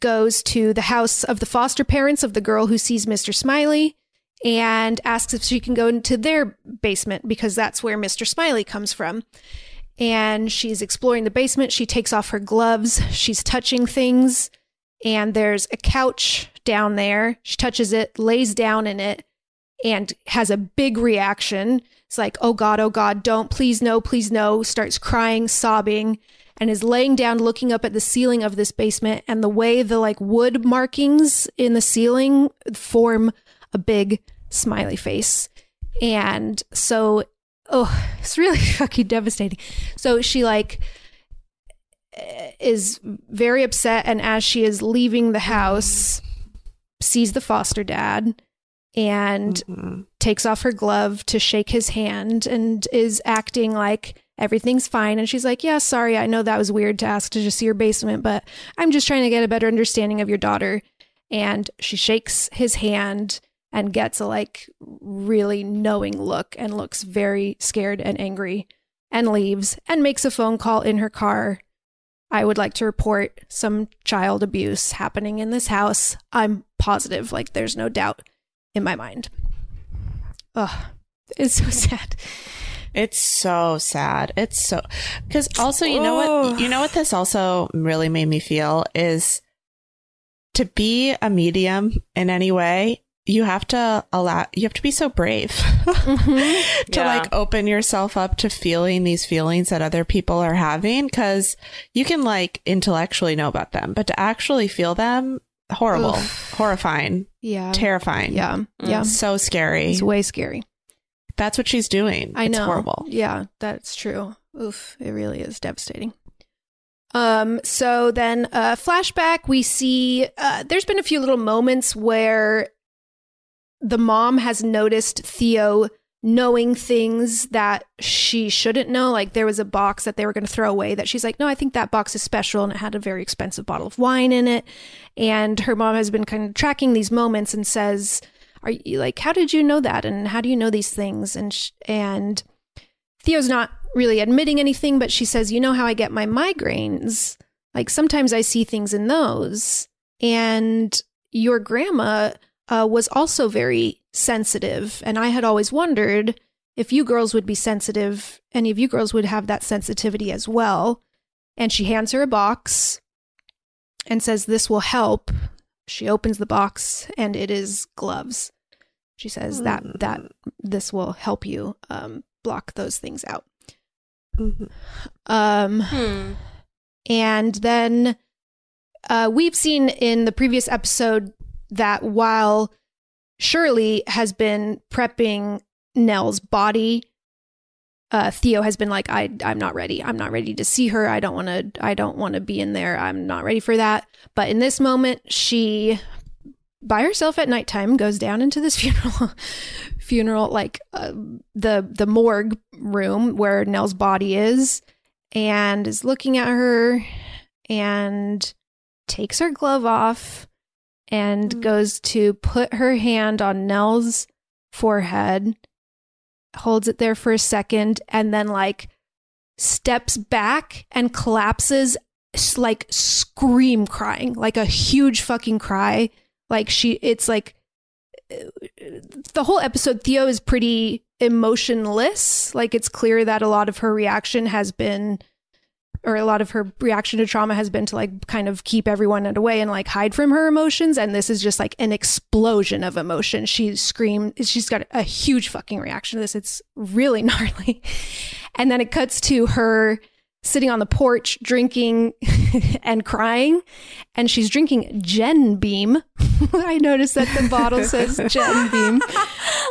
goes to the house of the foster parents of the girl who sees Mr. Smiley and asks if she can go into their basement because that's where Mr. Smiley comes from and she's exploring the basement. She takes off her gloves. She's touching things, and there's a couch down there. She touches it, lays down in it, and has a big reaction. It's like, oh God, oh God, don't, please no, please no. Starts crying, sobbing, and is laying down, looking up at the ceiling of this basement. And the way the like wood markings in the ceiling form a big smiley face. And so oh, it's really fucking devastating. So she like is very upset and as she is leaving the house sees the foster dad and Mhm. takes off her glove to shake his hand and is acting like everything's fine. And she's like yeah sorry i know that was weird to ask to just see your basement but i'm just trying to get a better understanding of your daughter. And she shakes his hand and gets a like really knowing look and looks very scared and angry and leaves and makes a phone call in her car. I would like to report some child abuse happening in this house. I'm positive like there's no doubt in my mind. Ugh, it's so sad It's so sad. It's so because also you know Oh. what you know what this also really made me feel is to be a medium in any way you have to allow you have to be so brave mm-hmm. to Yeah. like open yourself up to feeling these feelings that other people are having because you can like intellectually know about them but to actually feel them horrible Oof. horrifying yeah terrifying yeah yeah so scary it's way scary that's what she's doing I It's know. horrible Yeah, that's true. Oof, it really is devastating. Um, so then uh flashback, we see uh there's been a few little moments where the mom has noticed Theo knowing things that she shouldn't know. Like there was a box that they were going to throw away that she's like, no, I think that box is special and it had a very expensive bottle of wine in it. And her mom has been kind of tracking these moments and says, are you like, how did you know that? And how do you know these things? And, sh- and Theo's not really admitting anything, but she says, you know how I get my migraines? Like sometimes I see things in those. And your grandma uh, was also very sensitive. And I had always wondered if you girls would be sensitive, any of you girls would have that sensitivity as well. And she hands her a box and says, This will help. She opens the box and it is gloves. She says that that this will help you um, block those things out. Mhm. Um, Hmm. and then uh, we've seen in the previous episode that while Shirley has been prepping Nell's body, uh, Theo has been like, I, I'm not ready. I'm not ready to see her. I don't want to. I don't want to be in there. I'm not ready for that. But in this moment, she, by herself at nighttime, goes down into this funeral, funeral like uh, the the morgue room where Nell's body is, and is looking at her, and takes her glove off, and goes to put her hand on Nell's forehead holds it there for a second, and then like steps back and collapses, like scream crying, like a huge fucking cry. Like she, it's like uh, the whole episode, Theo is pretty emotionless. Like it's clear that a lot of her reaction has been, or a lot of her reaction to trauma has been to like kind of keep everyone at away and like hide from her emotions. And this is just like an explosion of emotion. She screamed, she's got a huge fucking reaction to this. It's really gnarly. And then it cuts to her sitting on the porch drinking and crying and she's drinking Gen Beam. I noticed that the bottle says Gen Beam.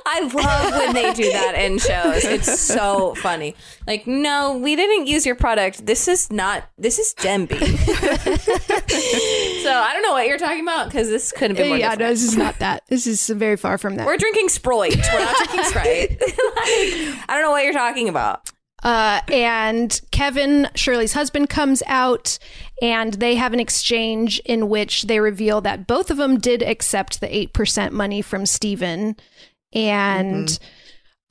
I love when they do that in shows. It's so funny. Like, no, we didn't use your product. This is not. This is Demby. so I don't know what you're talking about because this could have been more. yeah, different. no, this is not that. This is very far from that. We're drinking Sprite. We're not drinking Sprite. like, I don't know what you're talking about. Uh, and Kevin, Shirley's husband, comes out and they have an exchange in which they reveal that both of them did accept the 8% money from Steven and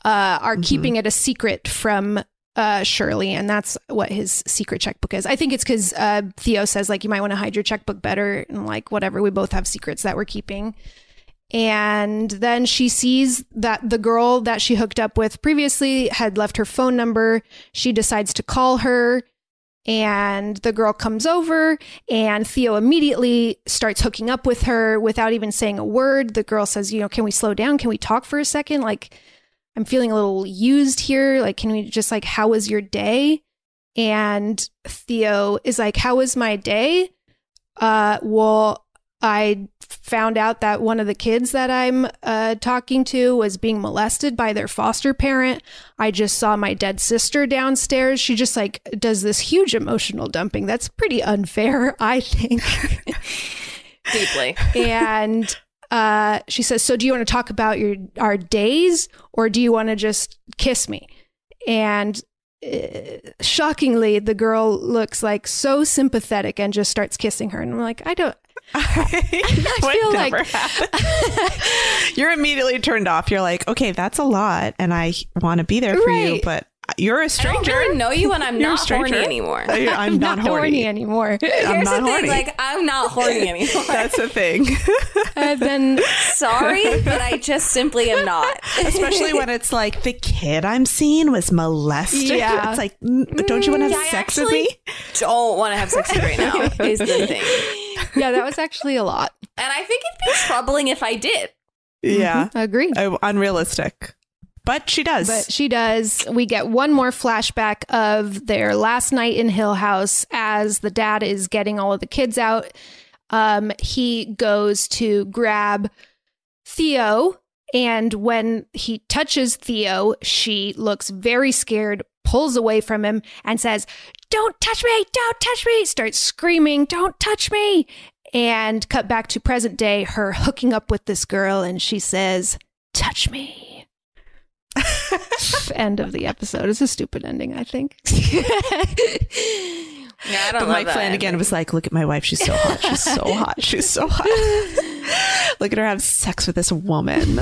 uh, are keeping it a secret from uh, Shirley. And that's what his secret checkbook is. I think it's because uh, Theo says, like, you might want to hide your checkbook better and, like, whatever. We both have secrets that we're keeping. And then she sees that the girl that she hooked up with previously had left her phone number. She decides to call her, and the girl comes over, and Theo immediately starts hooking up with her without even saying a word. The girl says, You know, can we slow down? Can we talk for a second? Like, I'm feeling a little used here. Like, can we just, like, how was your day? And Theo is like, How was my day? Uh, well, I found out that one of the kids that I'm uh, talking to was being molested by their foster parent. I just saw my dead sister downstairs. She just like does this huge emotional dumping. That's pretty unfair, I think. Deeply. and uh, she says, "So do you want to talk about your our days, or do you want to just kiss me?" And uh, shockingly, the girl looks like so sympathetic and just starts kissing her. And I'm like, I don't. I feel like. You're immediately turned off. You're like, okay, that's a lot, and I want to be there for you, but you're a stranger. don't really know you, and I'm You're a not horny stranger. anymore. I- I'm not, horny. anymore. I'm Here's not the thing, like I'm not horny anymore. That's the thing. I've been Sorry, but I just simply am not. Especially when it's like the kid I'm seeing was molested. Yeah. It's like, mm, don't you want to have I sex with me? Don't want to have sex with you right now. Is the thing, yeah, that was actually a lot. and I think it'd be troubling if I did. Yeah. Agreed. Uh, unrealistic. But she does. But she does. We get one more flashback of their last night in Hill House as the dad is getting all of the kids out. Um, he goes to grab Theo, and when he touches Theo, she looks very scared, pulls away from him, and says, Don't touch me! Don't touch me! Starts screaming, Don't touch me! And cut back to present day, her hooking up with this girl, and she says, Touch me. End of the episode. It's a stupid ending, I think. Yeah, I don't But love Mike that Flanagan ending. was like, look at my wife. She's so hot. She's so hot. She's so hot. look at her have sex with this woman.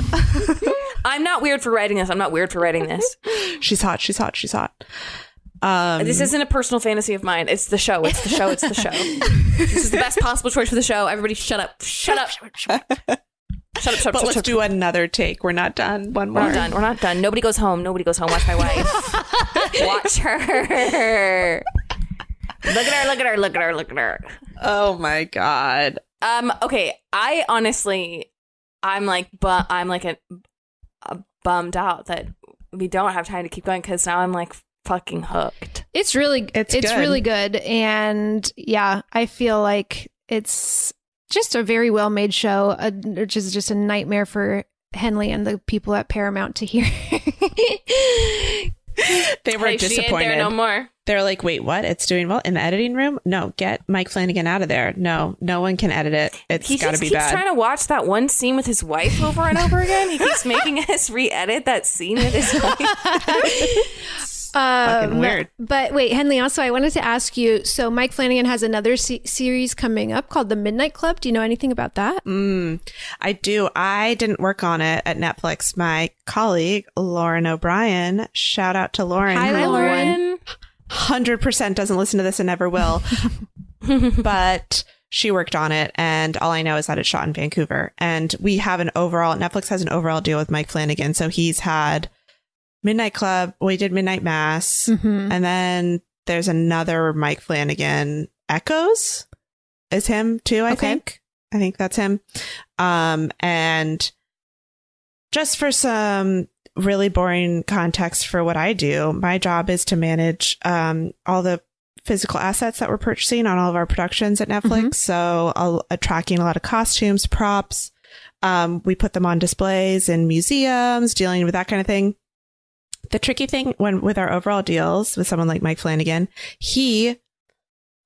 I'm not weird for writing this. I'm not weird for writing this. she's hot. She's hot. She's hot. Um, This isn't a personal fantasy of mine. It's the show. It's the show. It's the show. this is the best possible choice for the show. Everybody, shut up. Shut up. Shut up. Shut up. Shut up. but shut let's up. do another take. We're not done. One more. We're not done. We're not done. Nobody goes home. Nobody goes home. Watch my wife. Watch her. Look at her. Look at her. Look at her. Look at her. Oh my god. Um. Okay. I honestly, I'm like, but I'm like a, a bummed out that we don't have time to keep going because now I'm like fucking hooked. It's really It's it's, good. really good and yeah, I feel like it's just a very well made show, uh, which is just a nightmare for Henley and the people at Paramount to hear. They were Hey, disappointed. no more. They're like, wait, what? It's doing well in the editing room? No, get Mike Flanagan out of there. No, no one can edit it. It's He got to just be keeps bad. trying to watch that one scene with his wife over and over again. He keeps making us re-edit that scene with his wife. fucking Um, weird. But wait, Henley, also, I wanted to ask you so Mike Flanagan has another se- series coming up called The Midnight Club. Do you know anything about that? Mm, I do. I didn't work on it at Netflix. My colleague, Lauren O'Brien, shout out to Lauren. Hi, who Lauren. 100% doesn't listen to this and never will. but she worked on it. And all I know is that it's shot in Vancouver. And we have an overall, Netflix has an overall deal with Mike Flanagan. So he's had Midnight Club. We did Midnight Mass. Mhm. And then there's another Mike Flanagan, Echoes is him too, I Okay. think. I think that's him. Um, and just for some really boring context for what I do, my job is to manage um, all the physical assets that we're purchasing on all of our productions at Netflix. So, I'll, uh, tracking a lot of costumes, props. Um, we put them on displays in museums, dealing with that kind of thing. The tricky thing when with our overall deals with someone like Mike Flanagan, he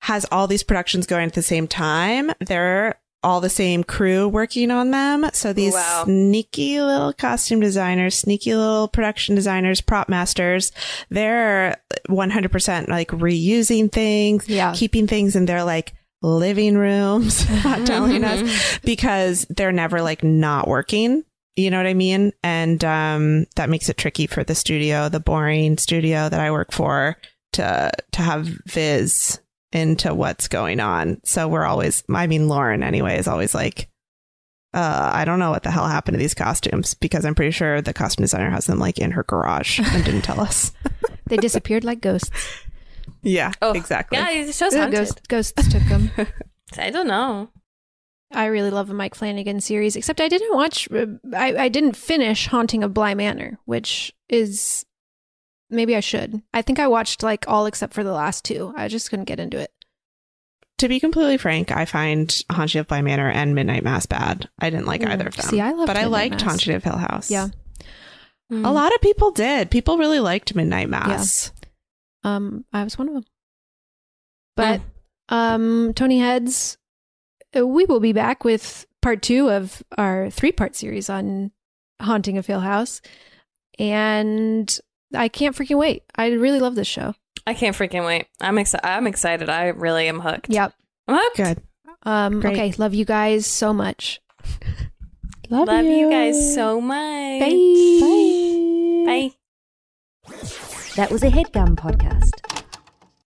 has all these productions going at the same time. They're all the same crew working on them. So these Wow. sneaky little costume designers, sneaky little production designers, prop masters, they're 100% like reusing things, Yeah. keeping things in their like living rooms, not telling mm-hmm. us because they're never like not working. You know what I mean? And um, that makes it tricky for the studio, the boring studio that I work for, to to have viz into what's going on. So we're always, I mean, Lauren anyway is always like, uh, I don't know what the hell happened to these costumes because I'm pretty sure the costume designer has them like in her garage and didn't tell us. They disappeared like ghosts. yeah, Oh, exactly. Yeah, the show's The haunted. ghost, ghosts took them. I don't know. I really love the Mike Flanagan series, except I didn't watch, uh, I, I didn't finish Haunting of Bly Manor, which is maybe I should. I think I watched like all except for the last two. I just couldn't get into it. To be completely frank, I find Haunting of Bly Manor and Midnight Mass bad. I didn't like Mm, either of them. see, I loved but I liked Mass. Haunting of Hill House. Yeah. Hmm. A lot of people did. People really liked Midnight Mass. Um, I was one of them. But um, Tony Heads, we will be back with part two of our three part series on Haunting of Hill House. And I can't freaking wait. I really love this show. I can't freaking wait. I'm excited. I'm excited. I really am hooked. Yep. I'm hooked. Good. Um, Great. okay. Love you guys so much. Love, you. guys so much. Bye. Bye. That was a headgum podcast.